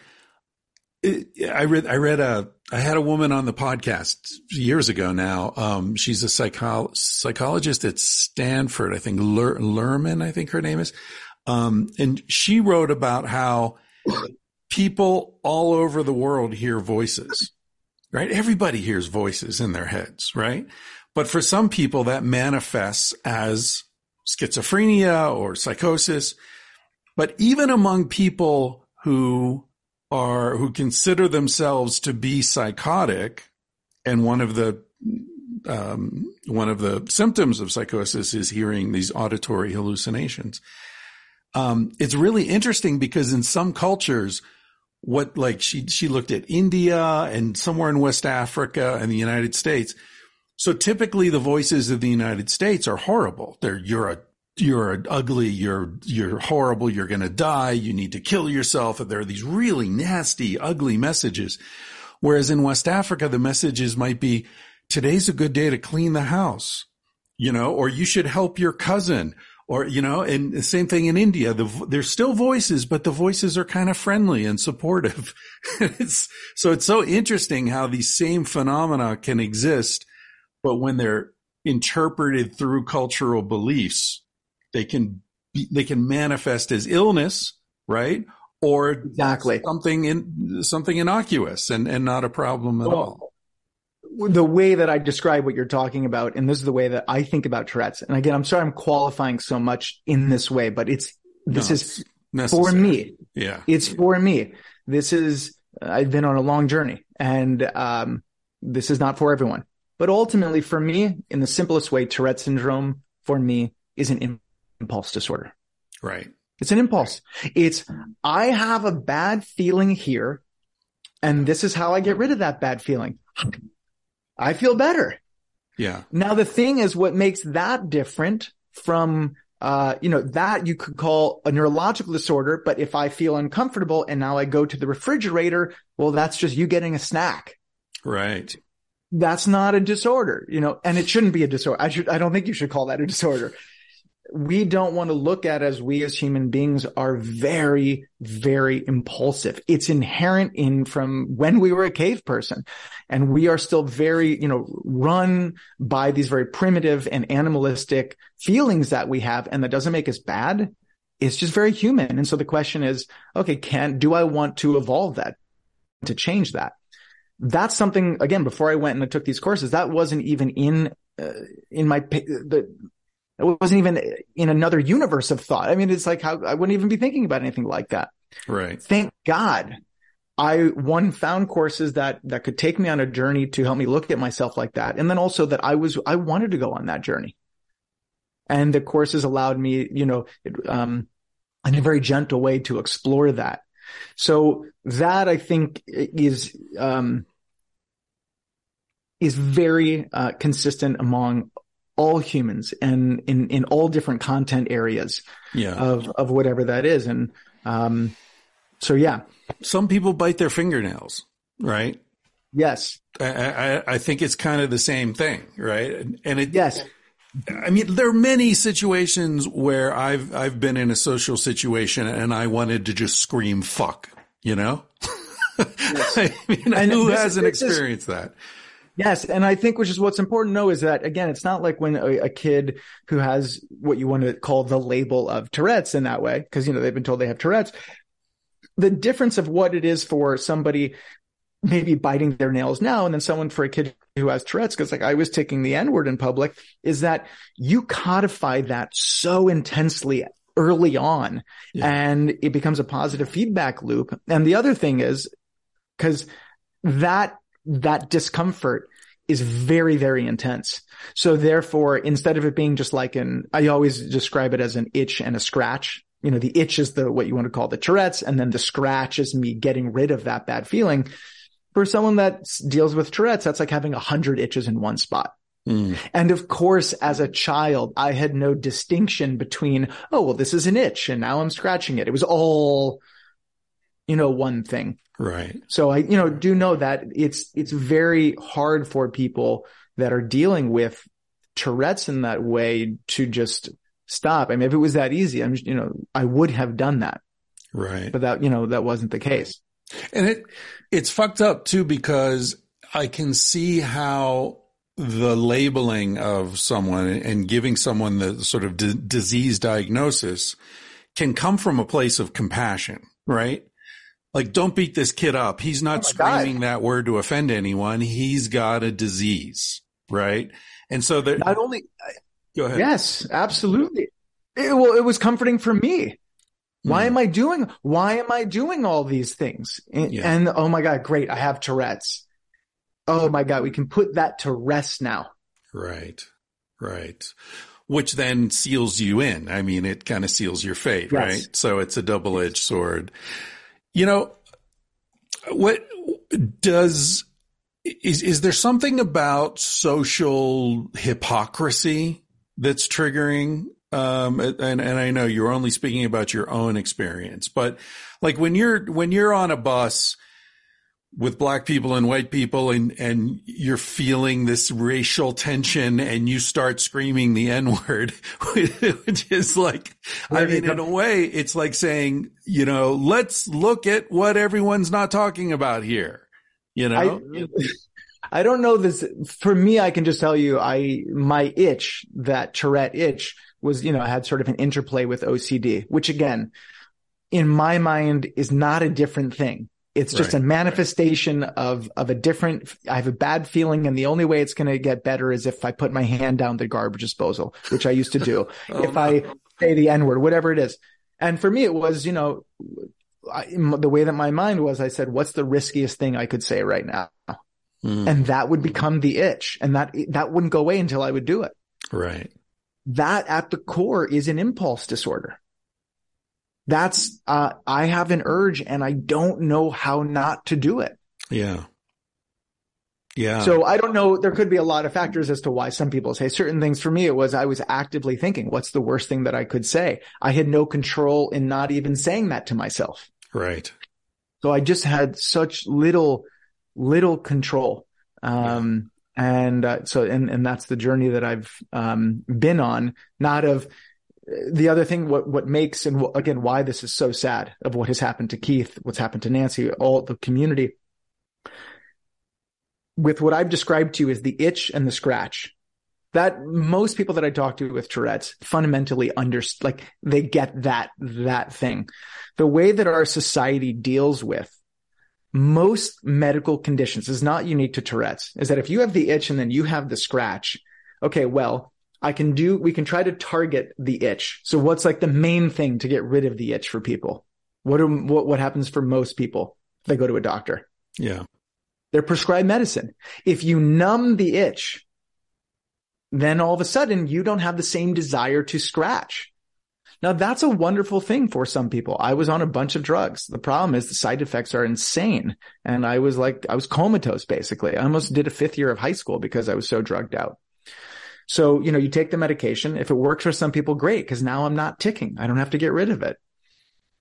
I read, I read a, I had a woman on the podcast years ago now. Um, she's a psycho- psychologist at Stanford, I think, Ler- Luhrmann, I think her name is. Um, and she wrote about how people all over the world hear voices, right? Everybody hears voices in their heads, right? But for some people that manifests as schizophrenia or psychosis. But even among people who are who consider themselves to be psychotic, and one of the um, one of the symptoms of psychosis is hearing these auditory hallucinations. Um, it's really interesting because in some cultures, what like she she looked at India and somewhere in West Africa and the United States. So typically the voices of the United States are horrible. They're you're a you're ugly, you're, you're horrible, you're going to die, you need to kill yourself. And there are these really nasty, ugly messages. Whereas in West Africa, the messages might be, today's a good day to clean the house, you know, or you should help your cousin or, you know, and the same thing in India. The, there's still voices, but the voices are kind of friendly and supportive. it's, so it's so interesting how these same phenomena can exist, but when they're interpreted through cultural beliefs, they can be, they can manifest as illness, right? Or exactly something in something innocuous and, and not a problem at well, all. The way that I describe what you're talking about, and this is the way that I think about Tourette's. And again, I'm sorry I'm qualifying so much in this way, but it's this No, is for me. Yeah. It's for me. This is I've been on a long journey, and um, this is not for everyone. But ultimately, for me, in the simplest way, Tourette syndrome for me is an impulse disorder. Right. It's an impulse. It's, I have a bad feeling here and this is how I get rid of that bad feeling. I feel better. Yeah. Now, the thing is what makes that different from, uh, you know, that you could call a neurological disorder. But if I feel uncomfortable and now I go to the refrigerator, well, that's just you getting a snack. Right. That's not a disorder, you know, and it shouldn't be a disorder. I should, I don't think you should call that a disorder we don't want to look at as we as human beings are very, very impulsive. It's inherent in from when we were a cave person and we are still very, you know, run by these very primitive and animalistic feelings that we have. And that doesn't make us bad. It's just very human. And so the question is, okay, can, do I want to evolve that to change that? That's something again, before I went and I took these courses, that wasn't even in, uh, in my, the, it wasn't even in another universe of thought. I mean, it's like how I wouldn't even be thinking about anything like that. Right. Thank God I one found courses that that could take me on a journey to help me look at myself like that. And then also that I was I wanted to go on that journey. And the courses allowed me, you know, um in a very gentle way to explore that. So that I think is um is very uh, consistent among all humans and in, in all different content areas Yeah. of, of whatever that is. And, um, so yeah, Some people bite their fingernails, right? yes, I, I, I think it's kind of the same thing, right? And- it, yes, I mean, there are many situations where I've, I've been in a social situation and I wanted to just scream fuck, you know? I mean, And who hasn't this is- experienced that? Yes. And I think which is what's important to know is that again, it's not like when a, a kid who has what you want to call the label of Tourette's in that way, because, you know, they've been told they have Tourette's. The difference of what it is for somebody maybe biting their nails now and then someone for a kid who has Tourette's, because like I was taking the N word in public, is that you codify that so intensely early on Yeah. and it becomes a positive feedback loop. And the other thing is, because that, that discomfort is very, very intense. So therefore, instead of it being just like an, I always describe it as an itch and a scratch. You know, the itch is the, what you want to call the Tourette's. And then the scratch is me getting rid of that bad feeling. For someone that deals with Tourette's, that's like having a hundred itches in one spot. Mm, And of course, as a child, I had no distinction between, oh, well, this is an itch and now I'm scratching it. It was all, you know, one thing. right. So I, you know, do know that it's, it's very hard for people that are dealing with Tourette's in that way to just stop. I mean, if it was that easy, I'm, you know, I would have done that, Right. but that, you know, that wasn't the case. And it, it's fucked up too because I can see how the labeling of someone and giving someone the sort of d- disease diagnosis can come from a place of compassion, right? Like, don't beat this kid up. He's not Oh my God. screaming that word to offend anyone. He's got a disease, right? And so that, Not only, go ahead. Yes, absolutely. It, well, it was comforting for me. Why Mm. am I doing, why am I doing all these things? And, Yeah. and oh my God, great. I have Tourette's. Oh my God. We can put that to rest now. Right. Right. Which then seals you in. I mean, it kind of seals your fate, Yes. right? So it's a double edged sword. You know, what does, is, is there something about social hypocrisy that's triggering? Um, and, and I know you're only speaking about your own experience, but like when you're, when you're on a bus, with black people and white people and, and you're feeling this racial tension and you start screaming the N word, which is like, I mean, in a way, it's like saying, you know, let's look at what everyone's not talking about here. You know? I, I don't know this. For me, I can just tell you, I, my itch, that Tourette itch was, you know, I had sort of an interplay with OCD, which again, in my mind is not a different thing. It's just Right. a manifestation of, of a different, I have a bad feeling and the only way it's going to get better is if I put my hand down the garbage disposal, which I used to do. if I say the N word, whatever it is. And for me, it was, you know, I, the way that my mind was, I said, what's the riskiest thing I could say right now? Mm. And that would become the itch and that, that wouldn't go away until I would do it. Right. That at the core is an impulse disorder. That's, uh, I have an urge and I don't know how not to do it. Yeah. Yeah. So I don't know. There could be a lot of factors as to why some people say certain things. For me, it was I was actively thinking, what's the worst thing that I could say? I had no control in not even saying that to myself. right. So I just had such little, little control. Um, and, uh, so, and, and that's the journey that I've, um, been on, not of the other thing, what, what makes, and wh- again, why this is so sad of what has happened to Keith, what's happened to Nancy, all the community with what I've described to you is the itch and the scratch. That most people that I talk to with Tourette's fundamentally under, like they get that, that thing. The way that our society deals with most medical conditions is not unique to Tourette's is that if you have the itch and then you have the scratch, okay, well, I can do, we can try to target the itch. So what's like the main thing to get rid of the itch for people? What are, what, what happens for most people? if They go to a doctor. Yeah. They're prescribed medicine. If you numb the itch, then all of a sudden you don't have the same desire to scratch. Now that's a wonderful thing for some people. I was on a bunch of drugs. The problem is the side effects are insane. And I was like, I was comatose basically. I almost did a fifth year of high school because I was so drugged out. So, you know, you take the medication. If it works for some people, great, because now I'm not ticking. I don't have to get rid of it.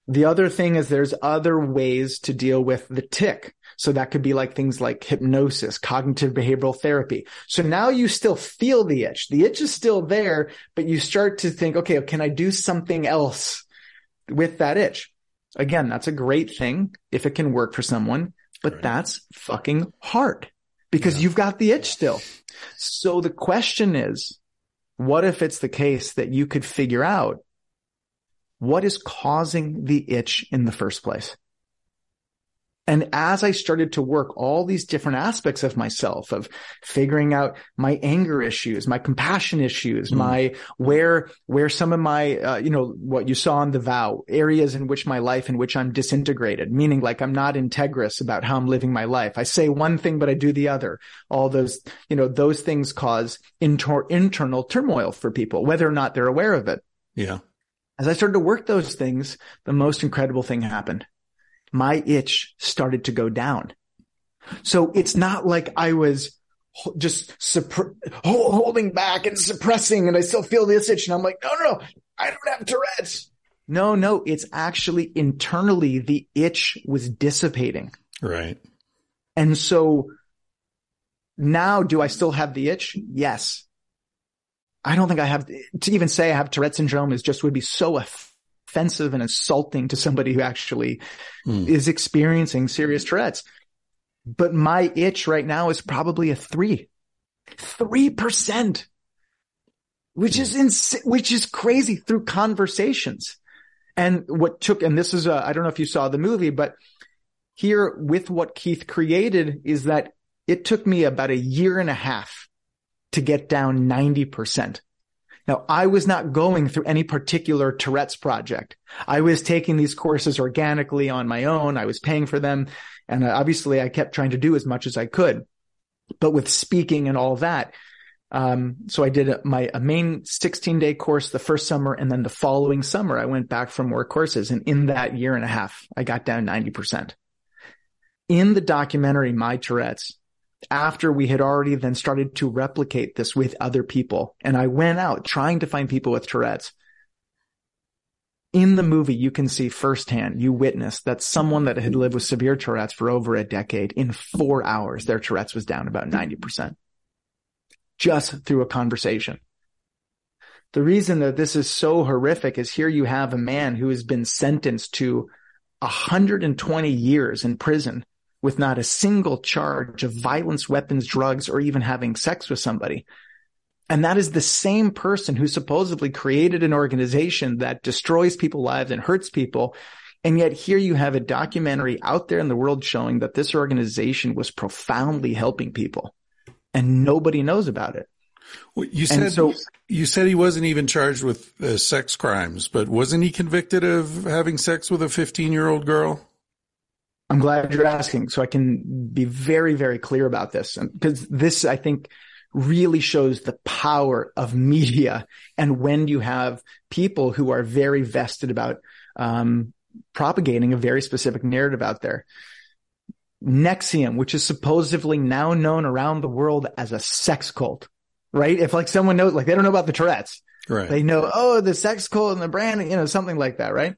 The other thing is there's other ways to deal with the tic. So that could be like things like hypnosis, cognitive behavioral therapy. So now you still feel the itch. The itch is still there, but you start to think, okay, can I do something else with that itch? Again, that's a great thing if it can work for someone, but Right. that's fucking hard because you've got the itch still. So the question is, what if it's the case that you could figure out what is causing the itch in the first place? And as I started to work all these different aspects of myself of figuring out my anger issues, my compassion issues, Mm. my where, where some of my, uh, you know, what you saw in the vow areas in which my life in which I'm disintegrated, meaning like I'm not integrous about how I'm living my life. I say one thing, but I do the other. All those, you know, those things cause inter- internal turmoil for people, whether or not they're aware of it Yeah. as I started to work those things, the most incredible thing happened. My itch started to go down. So it's not like I was just ho- holding back and suppressing and I still feel this itch and I'm like, no, no, no, I don't have Tourette's. No, no, it's actually internally the itch was dissipating. Right. And so now do I still have the itch? Yes. I don't think I have to even say I have Tourette syndrome is just would be so offensive and insulting to somebody who actually Hmm. is experiencing serious Tourette's. But my itch right now is probably a three, three percent, which is ins- which is crazy through conversations. And what took, and this is, I I don't know if you saw the movie, but here with what Keith created is that it took me about a year and a half to get down 90%. Now, I was not going through any particular Tourette's project. I was taking these courses organically on my own. I was paying for them. And obviously I kept trying to do as much as I could, but with speaking and all that. Um, so I did a, my a main 16 day course the first summer. And then the following summer, I went back for more courses. And in that year and a half, I got down 90%. In the documentary, My Tourette's, after we had already then started to replicate this with other people. And I went out trying to find people with Tourette's. In the movie, you can see firsthand, you witness that someone that had lived with severe Tourette's for over a decade, in four hours, their Tourette's was down about 90%. Just through a conversation. The reason that this is so horrific is here you have a man who has been sentenced to 120 years in prison with not a single charge of violence, weapons, drugs, or even having sex with somebody. And that is the same person who supposedly created an organization that destroys people's lives and hurts people And yet here you have a documentary out there in the world showing that this organization was profoundly helping people and nobody knows about it. Well, you said so- you said he wasn't even charged with uh, sex crimes, but wasn't he convicted of having sex with a 15 year old girl? I'm glad you're asking so I can be very, very clear about this. Because this, I think, really shows the power of media and when you have people who are very vested about um, propagating a very specific narrative out there. NXIVM, which is supposedly now known around the world as a sex cult, right? If like someone knows, like they don't know about the Tourette's, Right. they know, oh, the sex cult and the brand, you know, something like that, right?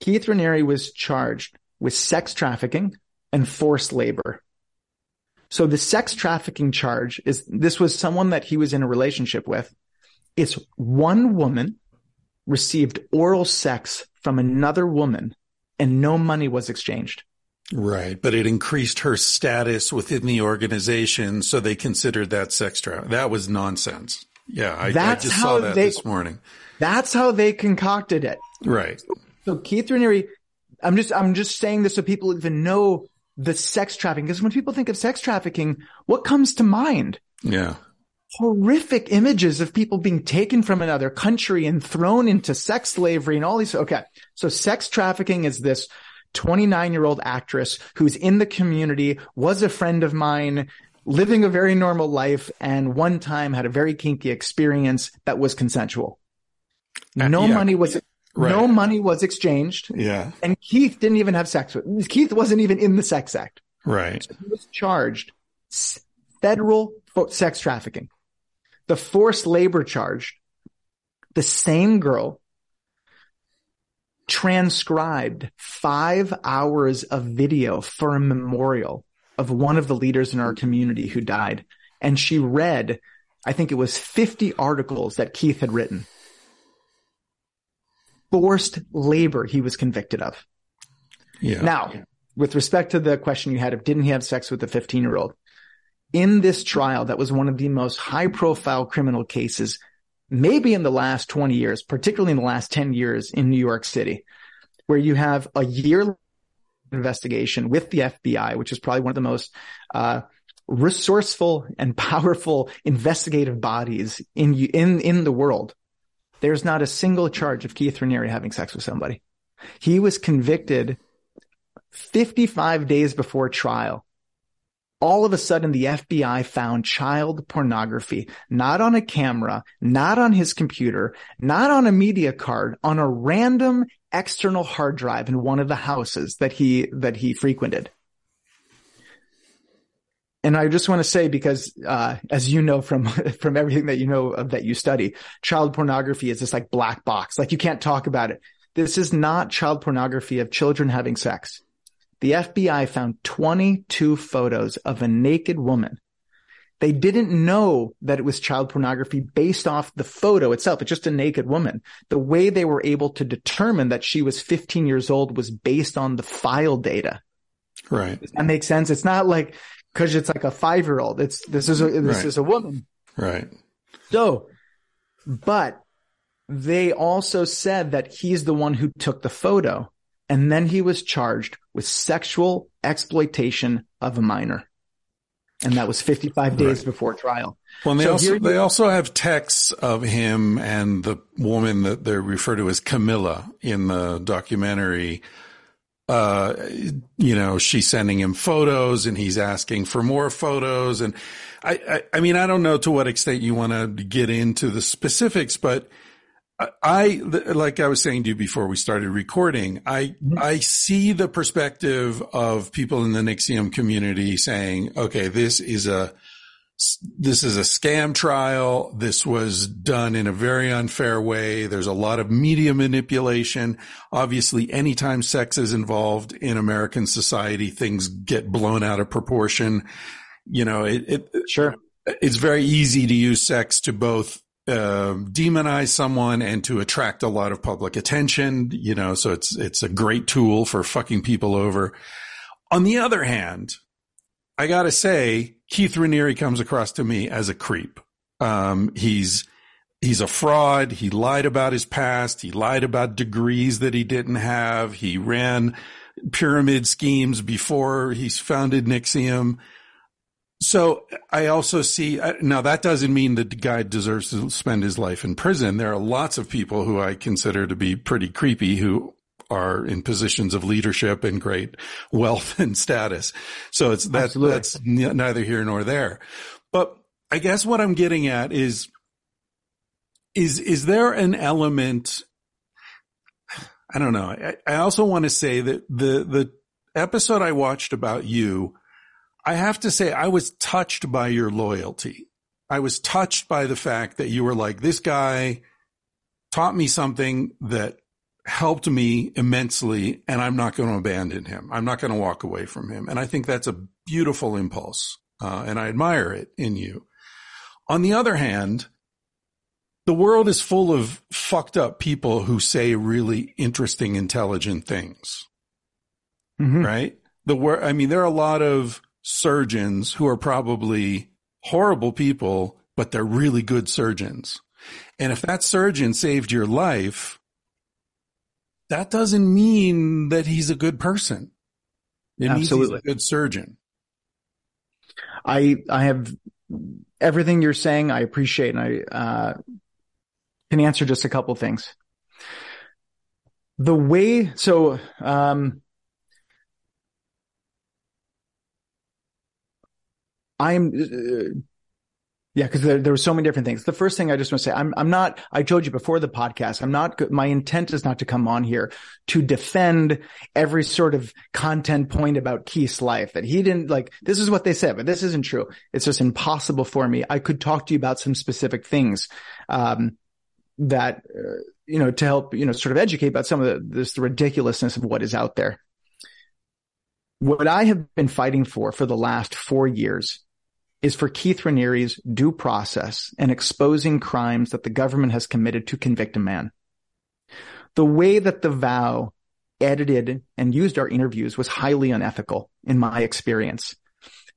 Keith Raniere was charged with sex trafficking and forced labor. So the sex trafficking charge is this was someone that he was in a relationship with. It's one woman received oral sex from another woman and no money was exchanged. Right. But it increased her status within the organization. So they considered that sex trafficking. That was nonsense. Yeah. I, I just how saw that they- this morning. That's how they concocted it. Right. So Keith Raniere, I'm just, I'm just saying this so people even know the sex trafficking. Because when people think of sex trafficking, what comes to mind? Yeah. Horrific images of people being taken from another country and thrown into sex slavery and all these. Okay. So sex trafficking is this 29 year old actress who's in the community, was a friend of mine, living a very normal life, and one time had a very kinky experience that was consensual. No Uh, yeah. money was, Right. no money was exchanged. Yeah. And Keith didn't even have sex with, Keith wasn't even in the sex act. Right. He was charged federal sex trafficking. The forced labor charge, the same girl transcribed five hours of video for a memorial of one of the leaders in our community who died. And she read, I think it was 50 articles that Keith had written. Forced labor he was convicted of. Yeah. Now, with respect to the question you had of didn't he have sex with a 15 year old? In this trial, that was one of the most high profile criminal cases, maybe in the last 20 years, particularly in the last 10 years in New York City, where you have a year investigation with the FBI, which is probably one of the most, uh, resourceful and powerful investigative bodies in, in, in the world. There's not a single charge of Keith Raniere having sex with somebody. He was convicted 55 days before trial. All of a sudden, the FBI found child pornography, not on a camera, not on his computer, not on a media card, on a random external hard drive in one of the houses that he, that he frequented. And I just want to say, because, uh, as you know from, from everything that you know of that you study, child pornography is this like black box. Like you can't talk about it. This is not child pornography of children having sex. The FBI found 22 photos of a naked woman. They didn't know that it was child pornography based off the photo itself. It's just a naked woman. The way they were able to determine that she was 15 years old was based on the file data. Right. That makes sense. It's not like, cause it's like a five year old. It's, this is a, this Right. is a woman. Right. So, but they also said that he's the one who took the photo and then he was charged with sexual exploitation of a minor. And that was 55 days Right. before trial. Well, and they So also they also have texts of him and the woman that they refer to as Camilla in the documentary. Uh, you know, she's sending him photos and he's asking for more photos. And I, I, I mean, I don't know to what extent you want to get into the specifics, but I, I, like I was saying to you before we started recording, I, I see the perspective of people in the NXIVM community saying, okay, this is a, this is a scam trial. This was done in a very unfair way. There's a lot of media manipulation. Obviously, anytime sex is involved in American society, things get blown out of proportion. You know, it, it Sure. it's very easy to use sex to both uh, demonize someone and to attract a lot of public attention. You know, so it's it's a great tool for fucking people over. On the other hand, I gotta say, Keith Raniere comes across to me as a creep. Um, he's he's a fraud. He lied about his past. He lied about degrees that he didn't have. He ran pyramid schemes before he founded NXIVM. So I also see now that doesn't mean that the guy deserves to spend his life in prison. There are lots of people who I consider to be pretty creepy who are in positions of leadership and great wealth and status. So it's that, that's n- neither here nor there. But I guess what I'm getting at is, is, is there an element? I don't know. I, I also want to say that the, the episode I watched about you, I have to say I was touched by your loyalty. I was touched by the fact that you were like, this guy taught me something that helped me immensely and I'm not going to abandon him. I'm not going to walk away from him. And I think that's a beautiful impulse. Uh, and I admire it in you. On the other hand, the world is full of fucked up people who say really interesting, intelligent things, Mhm. right? The wor I mean, there are a lot of surgeons who are probably horrible people, but they're really good surgeons. And if that surgeon saved your life, that doesn't mean that he's a good person. It Absolutely. means he's a good surgeon. I I have everything you're saying. I appreciate, and I uh, can answer just a couple things. The way, so um, I'm. Yeah, because there, there were so many different things. The first thing I just want to say, I'm, I'm not, I told you before the podcast, I'm not, my intent is not to come on here to defend every sort of content point about Keith's life that he didn't like, this is what they said, but this isn't true. It's just impossible for me. I could talk to you about some specific things, um, that, uh, you know, to help, you know, sort of educate about some of the, this, ridiculousness of what is out there. What I have been fighting for for the last four years is for Keith Raniere's due process and exposing crimes that the government has committed to convict a man. The way that the vow edited and used our interviews was highly unethical in my experience.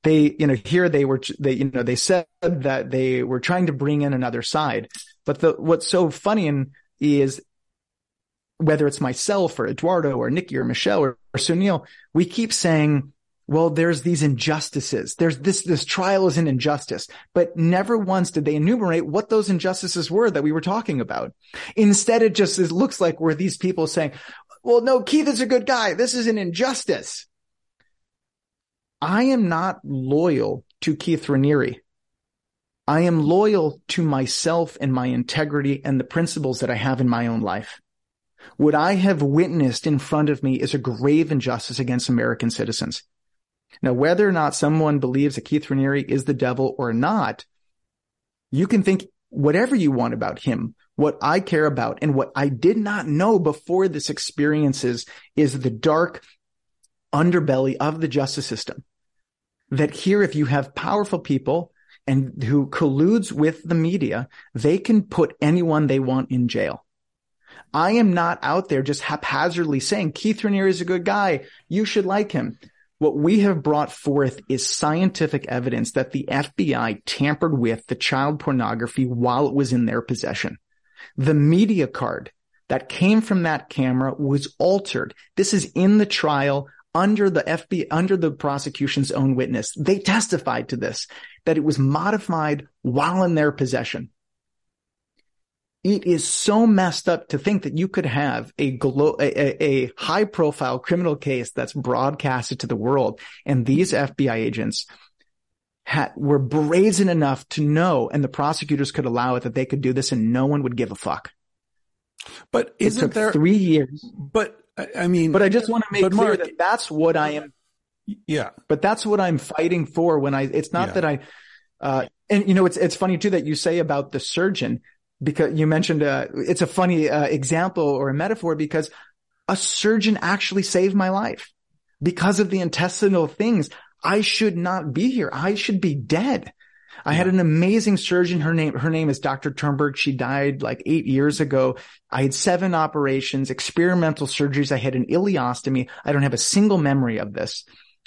They, you know, here they were, they, you know, they said that they were trying to bring in another side, but the, what's so funny is whether it's myself or Eduardo or Nicki or Michelle or, or Suneel, we keep saying, well, there's these injustices. There's this, this trial is an injustice, but never once did they enumerate what those injustices were that we were talking about. Instead, it just looks like we're these people saying, well, no, Keith is a good guy. This is an injustice. I am not loyal to Keith Raniere. I am loyal to myself and my integrity and the principles that I have in my own life. What I have witnessed in front of me is a grave injustice against American citizens. Now, whether or not someone believes that Keith Raniere is the devil or not, you can think whatever you want about him. What I care about and what I did not know before this experience is, is the dark underbelly of the justice system. That here, if you have powerful people and who colludes with the media, they can put anyone they want in jail. I am not out there just haphazardly saying Keith Raniere is a good guy. You should like him. What we have brought forth is scientific evidence that the FBI tampered with the child pornography while it was in their possession. The media card that came from that camera was altered. This is in the trial under the FBI, under the prosecution's own witness. They testified to this, that it was modified while in their possession. It is so messed up to think that you could have a, glo- a, a high profile criminal case that's broadcasted to the world and these FBI agents had, were brazen enough to know and the prosecutors could allow it that they could do this and no one would give a fuck. But It isn't took there? three years, but I I mean, but I just want to make clear Marc- that that's what I am yeah, but that's what I'm fighting for when I, it's not Yeah. that I, uh, and you know, it's, it's funny too that you say about the surgeon because you mentioned, uh, it's a funny, uh, example or a metaphor because a surgeon actually saved my life because of the intestinal things. I should not be here. I should be dead. I had an amazing surgeon. Her name, her name is Dr. Turnberg. She died like eight years ago. I had seven operations, experimental surgeries. I had an ileostomy. I don't have a single memory of this,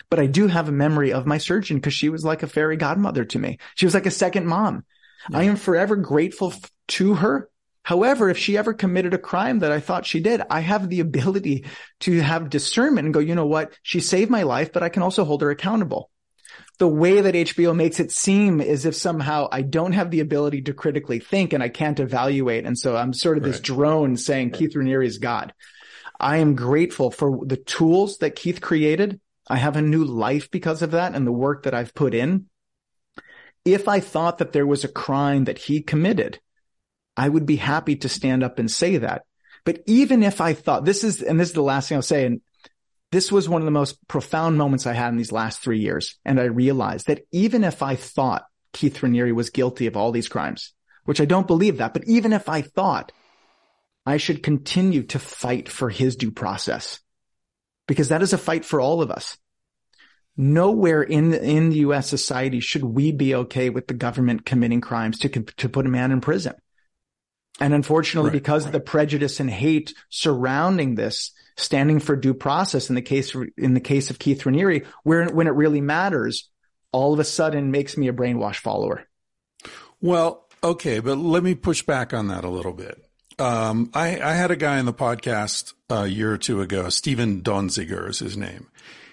but I do have a memory of my surgeon because she was like a fairy godmother to me. She was like a second mom. I am forever grateful to her. However, if she ever committed a crime that I thought she did, I have the ability to have discernment and go, you know what? She saved my life, but I can also hold her accountable. The way that HBO makes it seem is if somehow I don't have the ability to critically think and I can't evaluate. And so I'm sort of this drone saying Keith Raniere is God. I am grateful for the tools that Keith created. I have a new life because of that and the work that I've put in. If I thought that there was a crime that he committed, I would be happy to stand up and say that. But even if I thought this is, and this is the last thing I'll say, and this was one of the most profound moments I had in these last three years. And I realized that even if I thought Keith Raniere was guilty of all these crimes, which I don't believe that, but even if I thought I should continue to fight for his due process because that is a fight for all of us. Nowhere in in the U.S. society should we be okay with the government committing crimes to to put a man in prison. And unfortunately, Right, because of the prejudice and hate surrounding this, standing for due process in the case in the case of Keith Raniere, where when it really matters, all of a sudden makes me a brainwash follower. Well, okay, but let me push back on that a little bit. Um, I, I had a guy in the podcast a year or two ago, Steven Donziger is his name.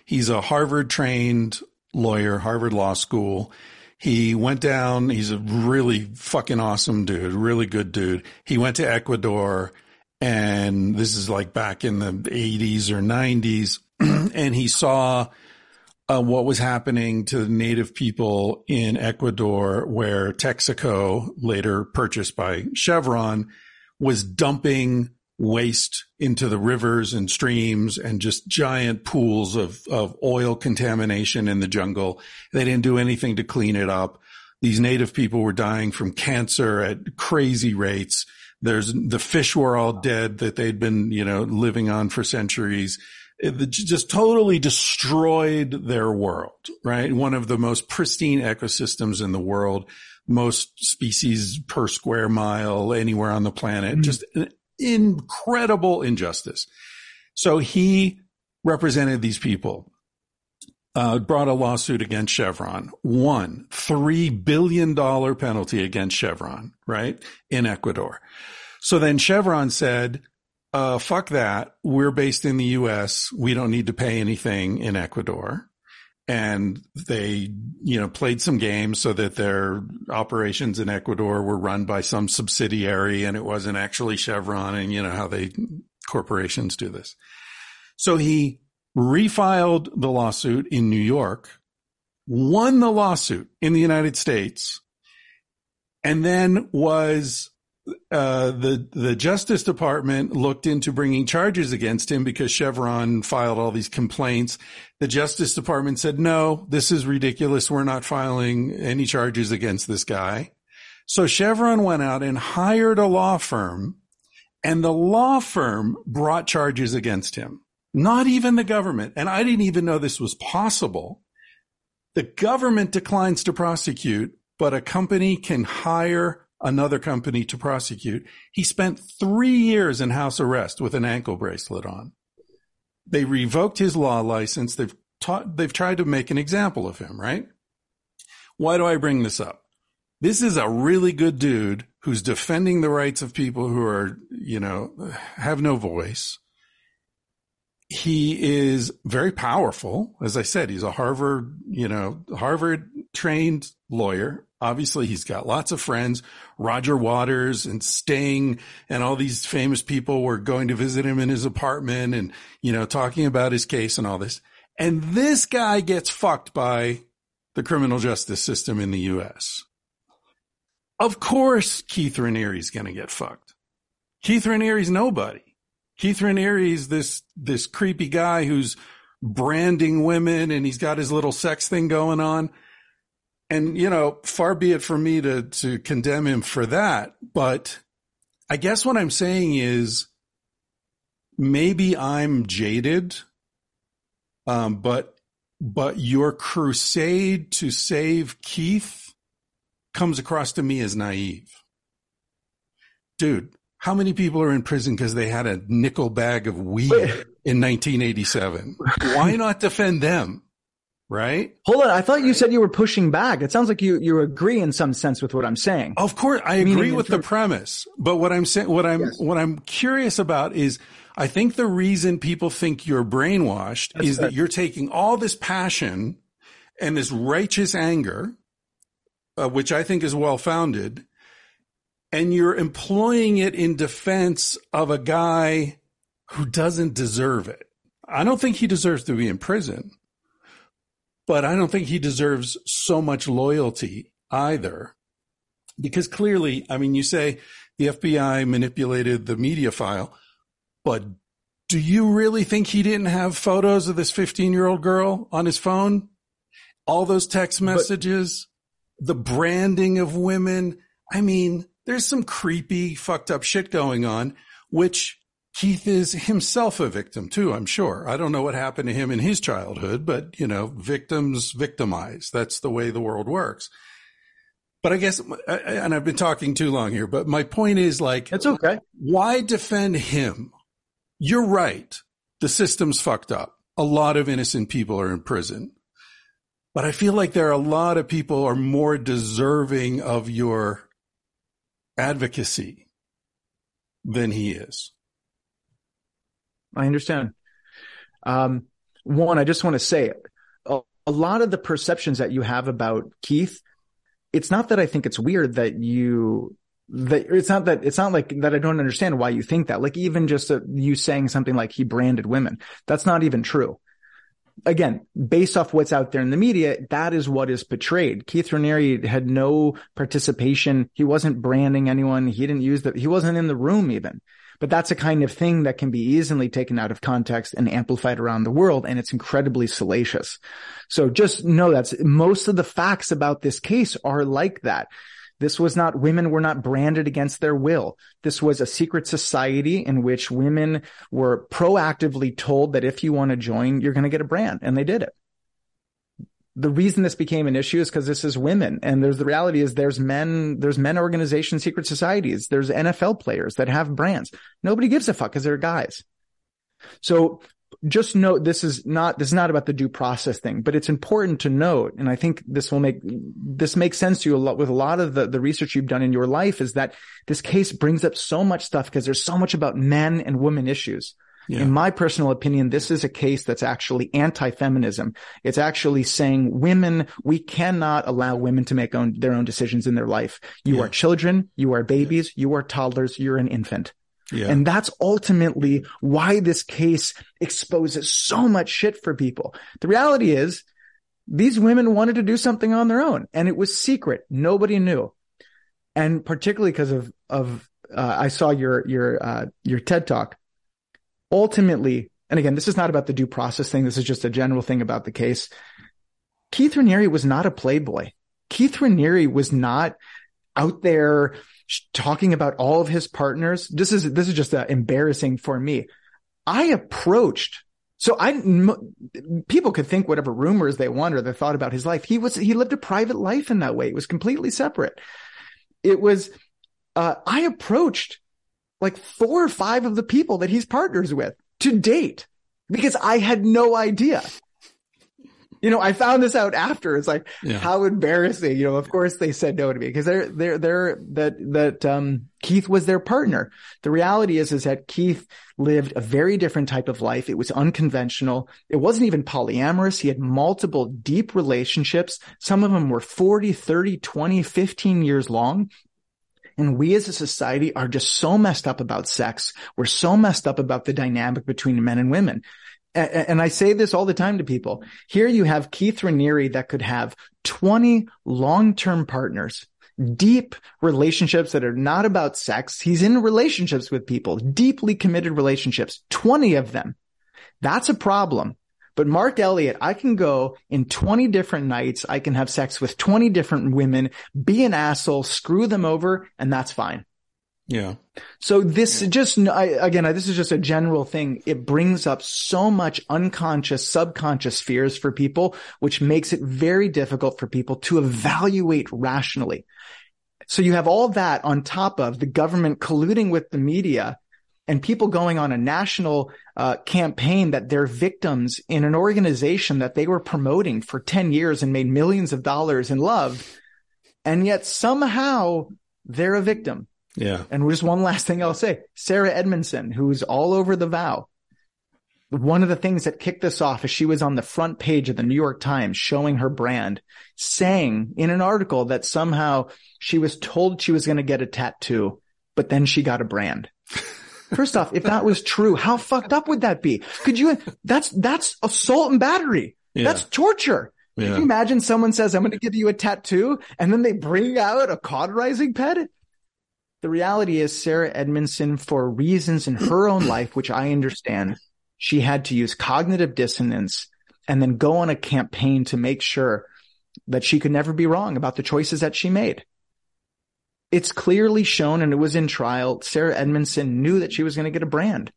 He's a Harvard trained lawyer, Harvard Law School. He went down. He's a really fucking awesome dude, really good dude. He went to Ecuador and this is like back in the 80s or 90s. and he saw uh, what was happening to the native people in Ecuador, where Texaco, later purchased by Chevron, was dumping waste into the rivers and streams and just giant pools of, of oil contamination in the jungle. They didn't do anything to clean it up. These native people were dying from cancer at crazy rates. There's the fish were all dead that they'd been, you know, living on for centuries. It just totally destroyed their world, right? One of the most pristine ecosystems in the world, most species per square mile anywhere on the planet, mm-hmm. just an incredible injustice. So he represented these people, uh, brought a lawsuit against Chevron, won three billion dollar penalty against Chevron, right? In Ecuador. So then Chevron said, uh, fuck that. We're based in the U.S. We don't need to pay anything in Ecuador. And they, you know, played some games so that their operations in Ecuador were run by some subsidiary and it wasn't actually Chevron and you know how they corporations do this. So he refiled the lawsuit in New York, won the lawsuit in the United States, and then was uh, the the Justice Department looked into bringing charges against him because Chevron filed all these complaints. The Justice Department said, "No, this is ridiculous. We're not filing any charges against this guy." So Chevron went out and hired a law firm, and the law firm brought charges against him. Not even the government, and I didn't even know this was possible. The government declines to prosecute, but a company can hire another company to prosecute. He spent three years in house arrest with an ankle bracelet on. They revoked his law license. They've taught, they've tried to make an example of him, right? Why do I bring this up? This is a really good dude who's defending the rights of people who are, you know, have no voice. He is very powerful. As I said, he's a Harvard, you know, Harvard trained lawyer. Obviously, he's got lots of friends. Roger Waters and Sting and all these famous people were going to visit him in his apartment and, you know, talking about his case and all this. And this guy gets fucked by the criminal justice system in the U.S. Of course, Keith Raniere's going to get fucked. Keith Raniere's nobody. Keith Raniere's this, this creepy guy who's branding women and he's got his little sex thing going on. And, you know, far be it for me to, to condemn him for that. But I guess what I'm saying is maybe I'm jaded. Um, but, but your crusade to save Keith comes across to me as naive. Dude, how many people are in prison because they had a nickel bag of weed in 1987? Why not defend them? Right? Hold on. I thought you said you were pushing back. It sounds like you, you agree in some sense with what I'm saying. Of course, I Meaning agree with the premise, but what I'm saying, what I'm, Yes. what I'm curious about is, I think the reason people think you're brainwashed That's is that you're taking all this passion and this righteous anger, uh, which I think is well founded, and you're employing it in defense of a guy who doesn't deserve it. I don't think he deserves to be in prison, but I don't think he deserves so much loyalty either. Because clearly, I mean, you say the FBI manipulated the media file, but do you really think he didn't have photos of this 15 year old girl on his phone? All those text messages, the branding of women. I mean, there's some creepy, fucked up shit going on, which Keith is himself a victim too, I'm sure. I don't know what happened to him in his childhood, but you know, victims victimize. That's the way the world works. But I guess, and I've been talking too long here, but my point is like, It's okay. why defend him? You're right. The system's fucked up. A lot of innocent people are in prison. But I feel like there are a lot of people are more deserving of your advocacy than he is. I understand. Um, one, I just want to say a, a lot of the perceptions that you have about Keith, it's not that I think it's weird that you, that it's not that, it's not like that I don't understand why you think that. Like even just uh you saying something like he branded women, that's not even true. Again, based off what's out there in the media, that is what is portrayed. Keith Raniere had no participation. He wasn't branding anyone. He didn't use the, he wasn't in the room even. But that's a kind of thing that can be easily taken out of context and amplified around the world. And it's incredibly salacious. So just know that most of the facts about this case are like that. This was not, women were not branded against their will. This was a secret society in which women were proactively told that if you want to join, you're going to get a brand. And they did it the reason this became an issue is because this is women. And there's the reality is there's men there's men organizations secret societies there's nfl players that have brands. Nobody gives a fuck because they're guys. So just note this is not this is not about the due process thing but it's important to note and i think this will make this makes sense to you a lot with a lot of the, the research you've done in your life is that this case brings up so much stuff because there's so much about men and women issues Yeah. in my personal opinion, this is a case that's actually anti-feminism. It's actually saying women, we cannot allow women to make own, their own decisions in their life. You Yeah. are children, you are babies, you are toddlers, you're an infant. Yeah. And that's ultimately why this case exposes so much shit for people. The reality is these women wanted to do something on their own and it was secret. Nobody knew. And particularly because of, of, uh, I saw your, your, uh, your TED talk. Ultimately, and again, this is not about the due process thing. This is just a general thing about the case. Keith Raniere was not a playboy. Keith Raniere was not out there talking about all of his partners. This is, this is just uh, embarrassing for me. I approached so I, m- people could think whatever rumors they want or they thought about his life. He was, he lived a private life in that way. It was completely separate. It was, uh, I approached like four or five of the people that he's partners with to date because I had no idea. You know, I found this out after. It's like, Yeah. how embarrassing. You know, of course they said no to me because they're, they're, they're, that, that, um, Keith was their partner. The reality is, is that Keith lived a very different type of life. It was unconventional. It wasn't even polyamorous. He had multiple deep relationships. Some of them were 40, 30, 20, 15 years long. And we as a society are just so messed up about sex. We're so messed up about the dynamic between men and women. And I say this all the time to people. Here you have Keith Raniere that could have 20 long-term partners, deep relationships that are not about sex. He's in relationships with people, deeply committed relationships, 20 of them. That's a problem. But Marc Elliot, I can go in 20 different nights. I can have sex with 20 different women, be an asshole, screw them over, and that's fine. Yeah. So this just, I, again, I- this is just a general thing. It brings up so much unconscious, subconscious fears for people, which makes it very difficult for people to evaluate rationally. So you have all that on top of the government colluding with the media and people going on a national uh, campaign that they're victims in an organization that they were promoting for 10 years and made millions of dollars and loved. And yet somehow they're a victim. Yeah. And just one last thing I'll say, Sarah Edmondson, who's all over the vow. One of the things that kicked this off is she was on the front page of the New York Times showing her brand, saying in an article that somehow she was told she was going to get a tattoo, but then she got a brand. First off, if that was true, how fucked up would that be? Could you, that's, that's assault and battery. Yeah. That's torture. Yeah. Can you imagine someone says, I'm going to give you a tattoo and then they bring out a cauterizing pad? The reality is Sarah Edmondson, for reasons in her own life, which I understand, she had to use cognitive dissonance and then go on a campaign to make sure that she could never be wrong about the choices that she made. It's clearly shown and it was in trial. Sarah Edmondson knew that she was going to get a brand.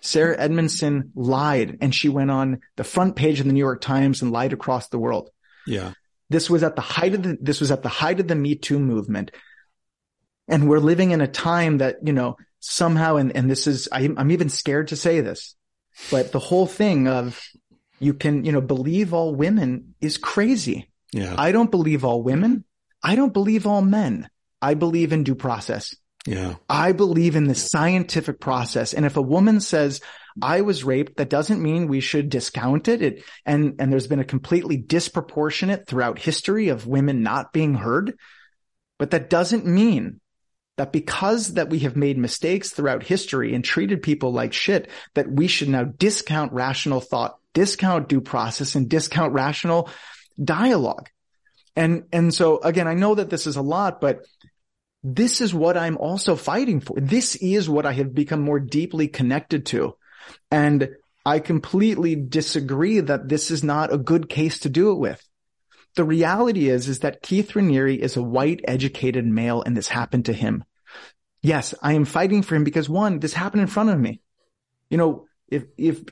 Sarah Edmondson lied and she went on the front page of the New York Times and lied across the world. Yeah. This was at the height of the, this was at the height of the Me Too movement. And we're living in a time that, you know, somehow, and, and this is, I'm, I'm even scared to say this, but the whole thing of you can, you know, believe all women is crazy. Yeah. I don't believe all women. I don't believe all men. I believe in due process. yeah. I believe in the scientific process. And if a woman says, I was raped, that doesn't mean we should discount it. it and, and there's been a completely disproportionate throughout history of women not being heard. But that doesn't mean that because that we have made mistakes throughout history and treated people like shit, that we should now discount rational thought, discount due process and discount rational dialogue. And, and so again, I know that this is a lot, but this is what I'm also fighting for. This is what I have become more deeply connected to. And I completely disagree that this is not a good case to do it with. The reality is, is that Keith Raniere is a white educated male and this happened to him. Yes, I am fighting for him because one, this happened in front of me. You know, if, if,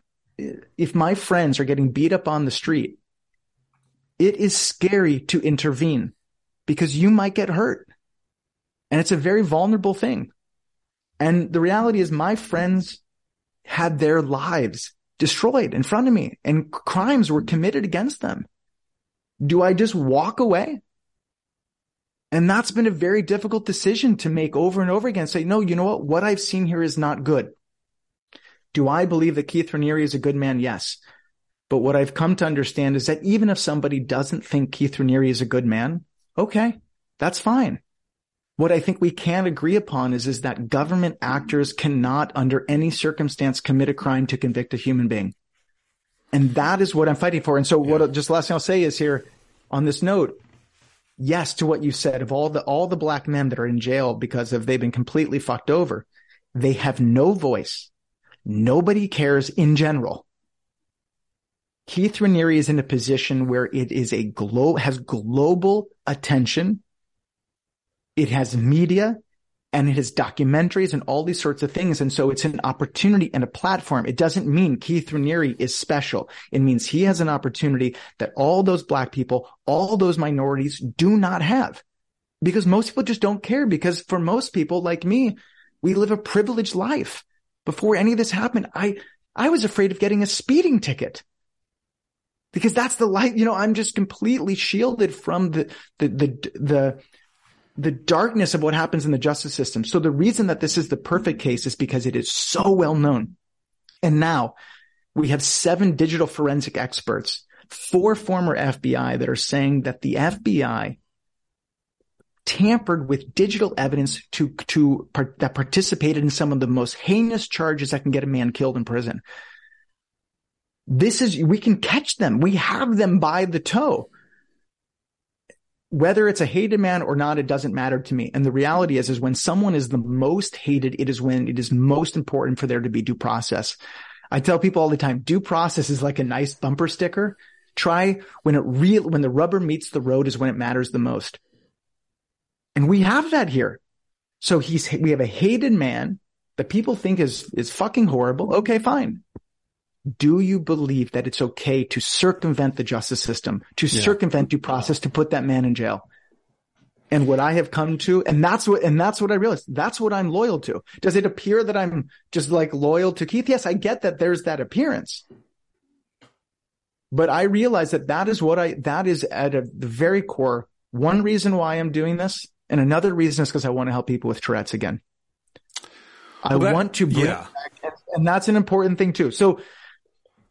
if my friends are getting beat up on the street, it is scary to intervene because you might get hurt. And it's a very vulnerable thing. And the reality is my friends had their lives destroyed in front of me and crimes were committed against them. Do I just walk away? And that's been a very difficult decision to make over and over again. Say, no, you know what? What I've seen here is not good. Do I believe that Keith Raniere is a good man? Yes. But what I've come to understand is that even if somebody doesn't think Keith Raniere is a good man, okay, that's fine. What I think we can agree upon is, is that government actors cannot under any circumstance commit a crime to convict a human being. And that is what I'm fighting for. And so what, just last thing I'll say is here on this note, yes to what you said of all the, all the black men that are in jail because of they've been completely fucked over. They have no voice. Nobody cares in general. Keith Raniere is in a position where it is a glo- has global attention. It has media and it has documentaries and all these sorts of things. And so it's an opportunity and a platform. It doesn't mean Keith Raniere is special. It means he has an opportunity that all those black people, all those minorities do not have because most people just don't care because for most people like me, we live a privileged life. Before any of this happened, I, I was afraid of getting a speeding ticket because that's the light, you know, I'm just completely shielded from the, the, the, the, the darkness of what happens in the justice system. So the reason that this is the perfect case is because it is so well known. And now we have seven digital forensic experts, four former FBI that are saying that the FBI tampered with digital evidence to, to, that participated in some of the most heinous charges that can get a man killed in prison. This is, we can catch them. We have them by the toe whether it's a hated man or not, it doesn't matter to me. And the reality is, is when someone is the most hated, it is when it is most important for there to be due process. I tell people all the time, due process is like a nice bumper sticker. Try when it real, when the rubber meets the road is when it matters the most. And we have that here. So he's, we have a hated man that people think is, is fucking horrible. Okay, fine do you believe that it's okay to circumvent the justice system, to Yeah. circumvent due process, to put that man in jail? and what I have come to, and that's what, and that's what I realized. That's what I'm loyal to. Does it appear that I'm just like loyal to Keith? Yes, I get that there's that appearance. But I realize that that is what I, that is at a, the very core. One reason why I'm doing this and another reason is because I want to help people with Tourette's again. I Well, that- want to bring yeah. back, and, and that's an important thing too. So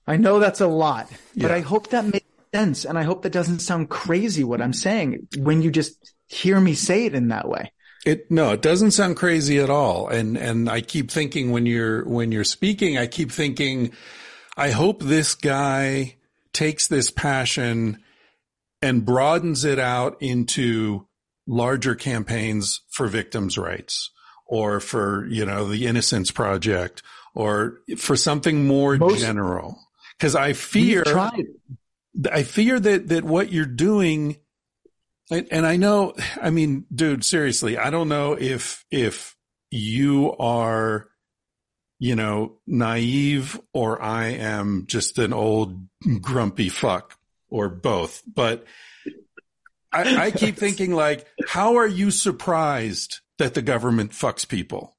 I know that's a lot, but Yeah. I hope that makes sense. And I hope that doesn't sound crazy what I'm saying when you just hear me say it in that way. It no, it doesn't sound crazy at all. And and I keep thinking when you're when you're speaking, I keep thinking, I hope this guy takes this passion and broadens it out into larger campaigns for victims' rights or for, you know, the Innocence Project or for something more Most- general. Cause I fear. I fear that that what you're doing, and, and I know, I mean, dude, seriously, I don't know if if you are, you know, naive or I am just an old grumpy fuck or both. But I, I keep thinking like, how are you surprised that the government fucks people?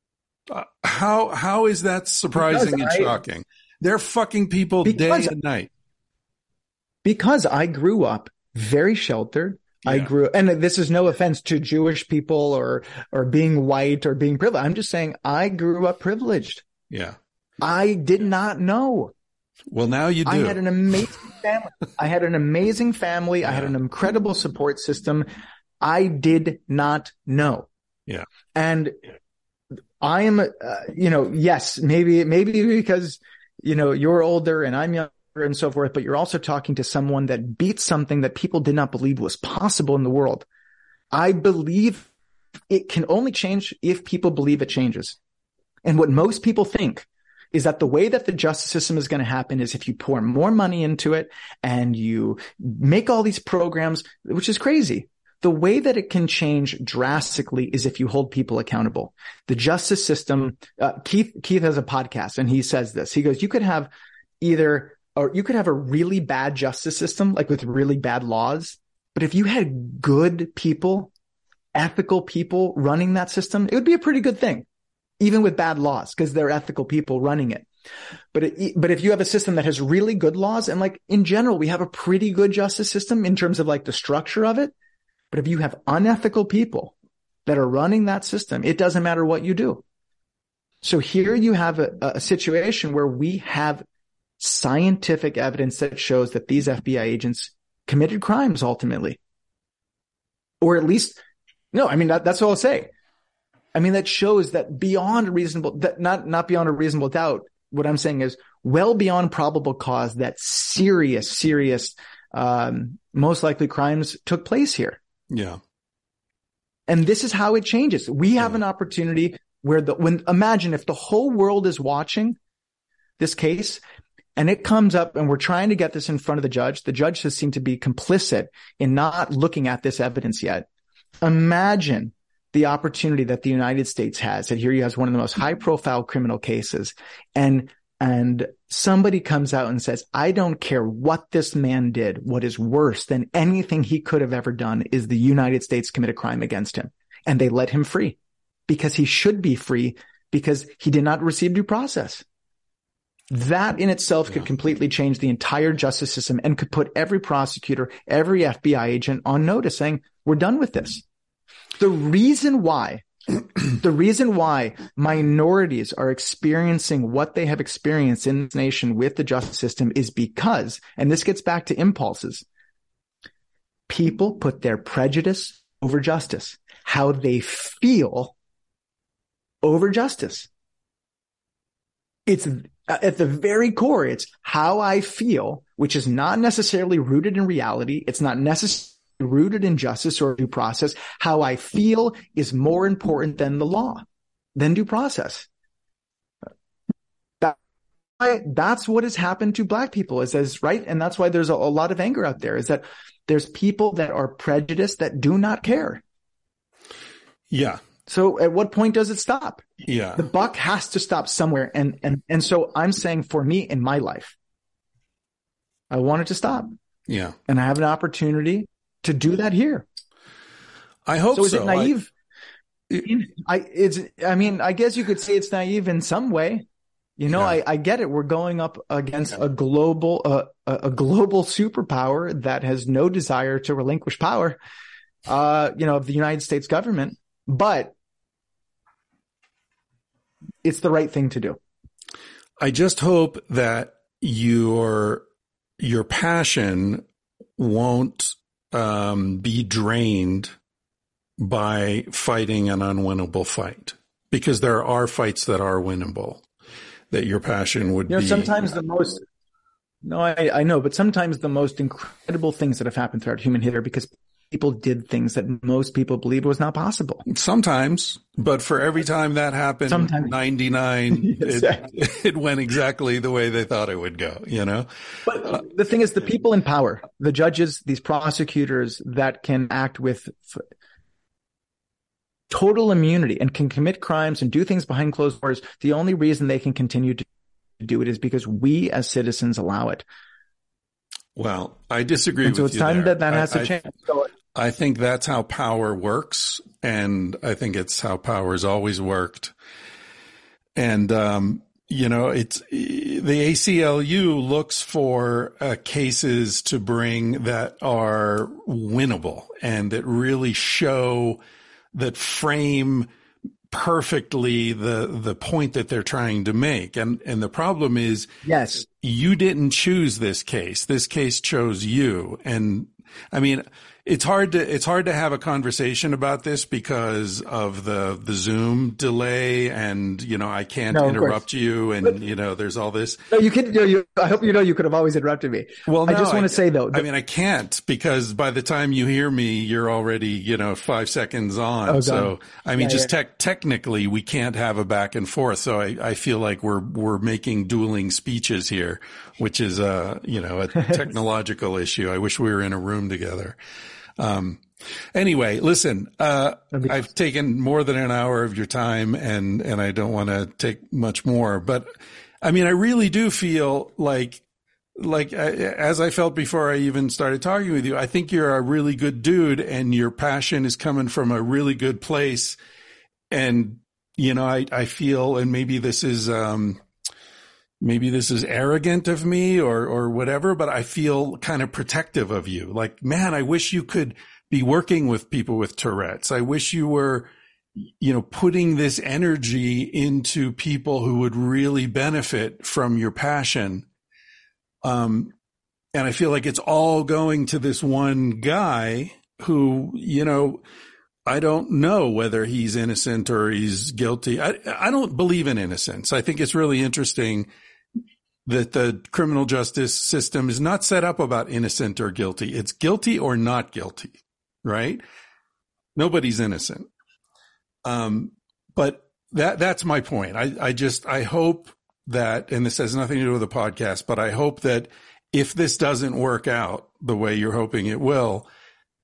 Uh, how how is that surprising Because and shocking? They're fucking people Because- day and night. because I grew up very sheltered. I Yeah. grew, and this is no offense to Jewish people or, or being white or being privileged. I'm just saying I grew up privileged. Yeah. I did not know. Well, now you do. I had an amazing family. I had an amazing family. I had an incredible support system. I did not know. Yeah. And I am, uh, you know, yes, maybe, maybe because, you know, you're older and I'm younger and so forth, but you're also talking to someone that beat something that people did not believe was possible in the world. I believe it can only change if people believe it changes. And what most people think is that the way that the justice system is going to happen is if you pour more money into it and you make all these programs, which is crazy. The way that it can change drastically is if you hold people accountable. The justice system, uh, Keith, Keith has a podcast and he says this. He goes, you could have either, or you could have a really bad justice system, like with really bad laws. But if you had good people, ethical people running that system, it would be a pretty good thing even with bad laws, because they're ethical people running it. But it, but if you have a system that has really good laws, and like in general, we have a pretty good justice system in terms of like the structure of it. But if you have unethical people that are running that system, it doesn't matter what you do. So here you have a, a situation where we have scientific evidence that shows that these FBI agents committed crimes ultimately. Or at least, no, I mean, that, that's all I'll say. I mean, that shows that beyond reasonable, that not, not beyond a reasonable doubt. What I'm saying is well beyond probable cause that serious, serious, um, most likely crimes took place here. Yeah. And this is how it changes. We have an opportunity where the, when, imagine if the whole world is watching this case and it comes up and we're trying to get this in front of the judge. The judge has seemed to be complicit in not looking at this evidence yet. Imagine the opportunity that the United States has that here you have one of the most high profile criminal cases and and somebody comes out and says, I don't care what this man did. What is worse than anything he could have ever done is the United States commit a crime against him. And they let him free because he should be free because he did not receive due process. That in itself could completely change the entire justice system and could put every prosecutor, every FBI agent on notice saying, we're done with this. The reason why, the reason why minorities are experiencing what they have experienced in this nation with the justice system is because, and this gets back to impulses, people put their prejudice over justice, how they feel over justice. It's uh, at the very core, it's how I feel, which is not necessarily rooted in reality. It's not necessarily rooted in justice or due process. How I feel is more important than the law, than due process. That, that's what has happened to black people is as right. And that's why there's a, a lot of anger out there is that there's people that are prejudiced that do not care. Yeah. So at what point does it stop? Yeah. The buck has to stop somewhere. And, and, and so I'm saying for me in my life, I want it to stop Yeah. and I have an opportunity to do that here. I hope so. So is it I- naive? I, it's, I mean, I guess you could say it's naive in some way. You know, Yeah. I, I get it. We're going up against a global, uh, a, a global superpower that has no desire to relinquish power, uh, you know, of the United States government, but it's the right thing to do. I just hope that your your passion won't um, be drained by fighting an unwinnable fight, because there are fights that are winnable. That your passion would You know, be. sometimes the most, no, I, I know, but sometimes the most incredible things that have happened throughout human history because people did things that most people believed was not possible. Sometimes, but for every time that happened, Sometimes. 99, Exactly. it, it went exactly the way they thought it would go, you know? But uh, the thing is, the people in power, the judges, these prosecutors that can act with f- total immunity and can commit crimes and do things behind closed doors, the only reason they can continue to do it is because we as citizens allow it. Well, I disagree And with so it's you time there. that that I- has to I- change. So I think that's how power works. And I think it's how power's always worked. And, um, you know, it's the ACLU looks for uh, cases to bring that are winnable and that really show that frame perfectly the the point that they're trying to make. And and the problem is yes, you didn't choose this case. This case chose you. And I mean, it's hard to, it's hard to have a conversation about this because of the, the Zoom delay and, you know, I can't No, interrupt course. you and, you know, there's all this. no, you can. You know, you, I hope you know you could have always interrupted me. Well, I just want to say though, I mean, I can't because by the time you hear me, you're already, you know, five seconds on. Oh, so, I mean, Yeah, just yeah. tech, technically we can't have a back and forth. So I, I feel like we're, we're making dueling speeches here, which is, uh, you know, a technological issue. I wish we were in a room together. Um, anyway, listen, uh, I've taken more than an hour of your time and, and I don't want to take much more, but I mean, I really do feel like like uh, as I felt before I even started talking with you, I think you're a really good dude and your passion is coming from a really good place. And, you know, I, I feel, and maybe this is, um, maybe this is arrogant of me or, or whatever, but I feel kind of protective of you. Like, man, I wish you could be working with people with Tourette's. I wish you were, you know, putting this energy into people who would really benefit from your passion. Um, and I feel like it's all going to this one guy who, you know, I don't know whether he's innocent or he's guilty. I, I don't believe in innocence. I think it's really interesting that the criminal justice system is not set up about innocent or guilty. It's guilty or not guilty, right? Nobody's innocent. Um, but that, that's my point. I, I just, I hope that, and this has nothing to do with the podcast, but I hope that if this doesn't work out the way you're hoping it will,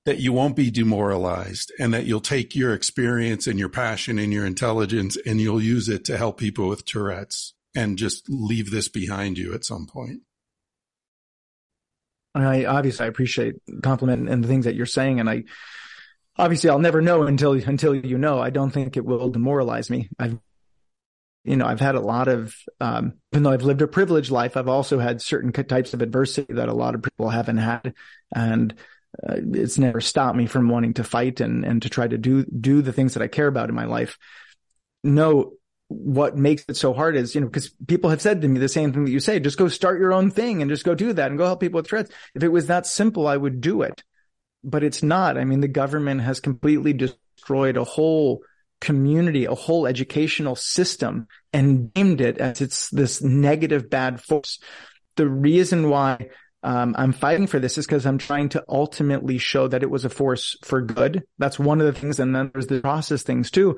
that you won't be demoralized and that you'll take your experience and your passion and your intelligence and you'll use it to help people with Tourette's and just leave this behind you at some point. I obviously I appreciate the compliment and the things that you're saying, and I obviously I'll never know until until you know. I don't think it will demoralize me. I've you know I've had a lot of um, even though I've lived a privileged life, I've also had certain types of adversity that a lot of people haven't had, and uh, it's never stopped me from wanting to fight and and to try to do do the things that I care about in my life. No, what makes it so hard is, you know, because people have said to me the same thing that you say, just go start your own thing and just go do that and go help people with Tourette's. If it was that simple, I would do it, but it's not. I mean, the government has completely destroyed a whole community, a whole educational system and named it as it's this negative bad force. The reason why um, I'm fighting for this is because I'm trying to ultimately show that it was a force for good. That's one of the things. And then there's the process things too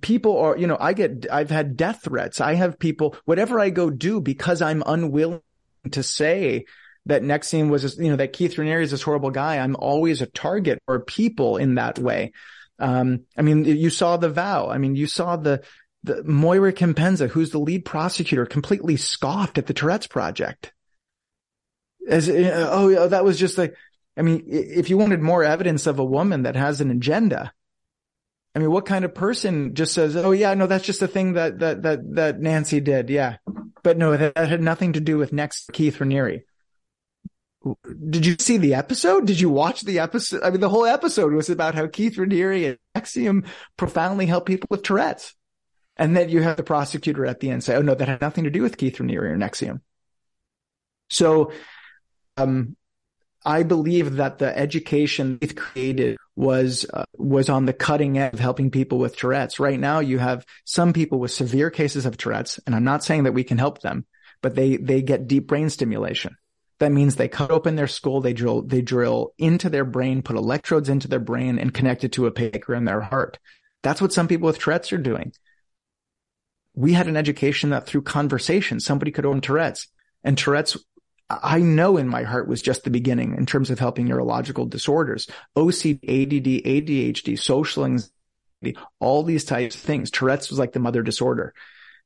people are, you know, I get, I've had death threats. I have people, whatever I go do because I'm unwilling to say that NXIVM was, you know, that Keith Raniere is this horrible guy. I'm always a target for people in that way. Um, I mean, you saw the vow. I mean, you saw the, the Moira Kim Penza, who's the lead prosecutor, completely scoffed at the Tourette's project. As, oh, that was just like, I mean, if you wanted more evidence of a woman that has an agenda, I mean, what kind of person just says, "Oh yeah, no, that's just a thing that that that that Nancy did." Yeah, but no, that, that had nothing to do with next Keith Raniere. Did you see the episode? Did you watch the episode? I mean, the whole episode was about how Keith Raniere and NXIVM profoundly help people with Tourette's. And then you have the prosecutor at the end say, oh no, that had nothing to do with Keith Raniere or NXIVM. So, um, I believe that the education Keith created was uh, was on the cutting edge of helping people with Tourette's. Right now, you have some people with severe cases of Tourette's, and I'm not saying that we can help them, but they they get deep brain stimulation. That means they cut open their skull, they drill they drill into their brain, put electrodes into their brain, and connect it to a pacer in their heart. That's what some people with Tourette's are doing. We had an education that through conversation, somebody could own Tourette's, and Tourette's I know in my heart was just the beginning in terms of helping neurological disorders, OCD, ADD, ADHD, social anxiety, all these types of things. Tourette's was like the mother disorder.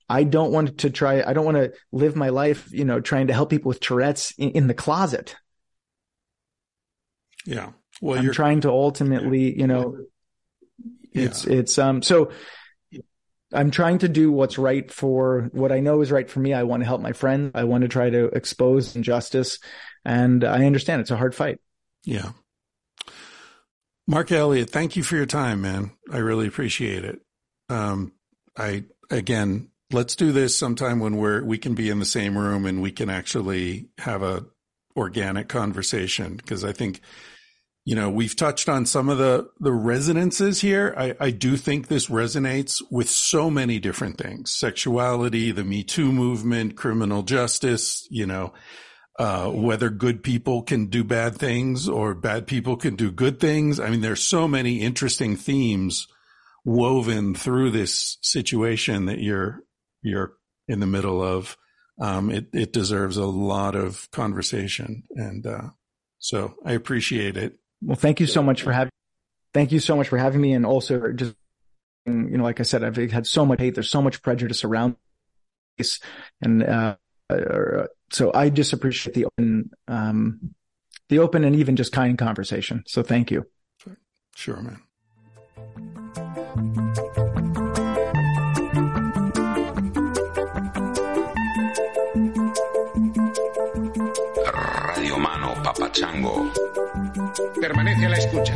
I don't want to try, I don't want to live my life, you know, trying to help people with Tourette's in, in the closet. Yeah. Well, I'm you're trying to ultimately, you know, it's, it's, um, so I'm trying to do what's right for what I know is right for me. I want to help my friends. I want to try to expose injustice. And I understand it's a hard fight. Yeah. Marc Elliot, thank you for your time, man. I really appreciate it. Um, I, again, let's do this sometime when we're, we can be in the same room and we can actually have a organic conversation because I think, you know, we've touched on some of the, the resonances here. I, I do think this resonates with so many different things. Sexuality, the Me Too movement, criminal justice, you know, uh, whether good people can do bad things or bad people can do good things. I mean, there's so many interesting themes woven through this situation that you're, you're in the middle of. Um, it, it deserves a lot of conversation. And, uh, so I appreciate it. Well, thank you so much for having, thank you so much for having me. And also just, you know, like I said, I've had so much hate. There's so much prejudice around this. And, uh, uh, so I just appreciate the open, um, the open and even just kind conversation. So thank you. Sure, man. Radio Mano Papachango. Permanece a la escucha.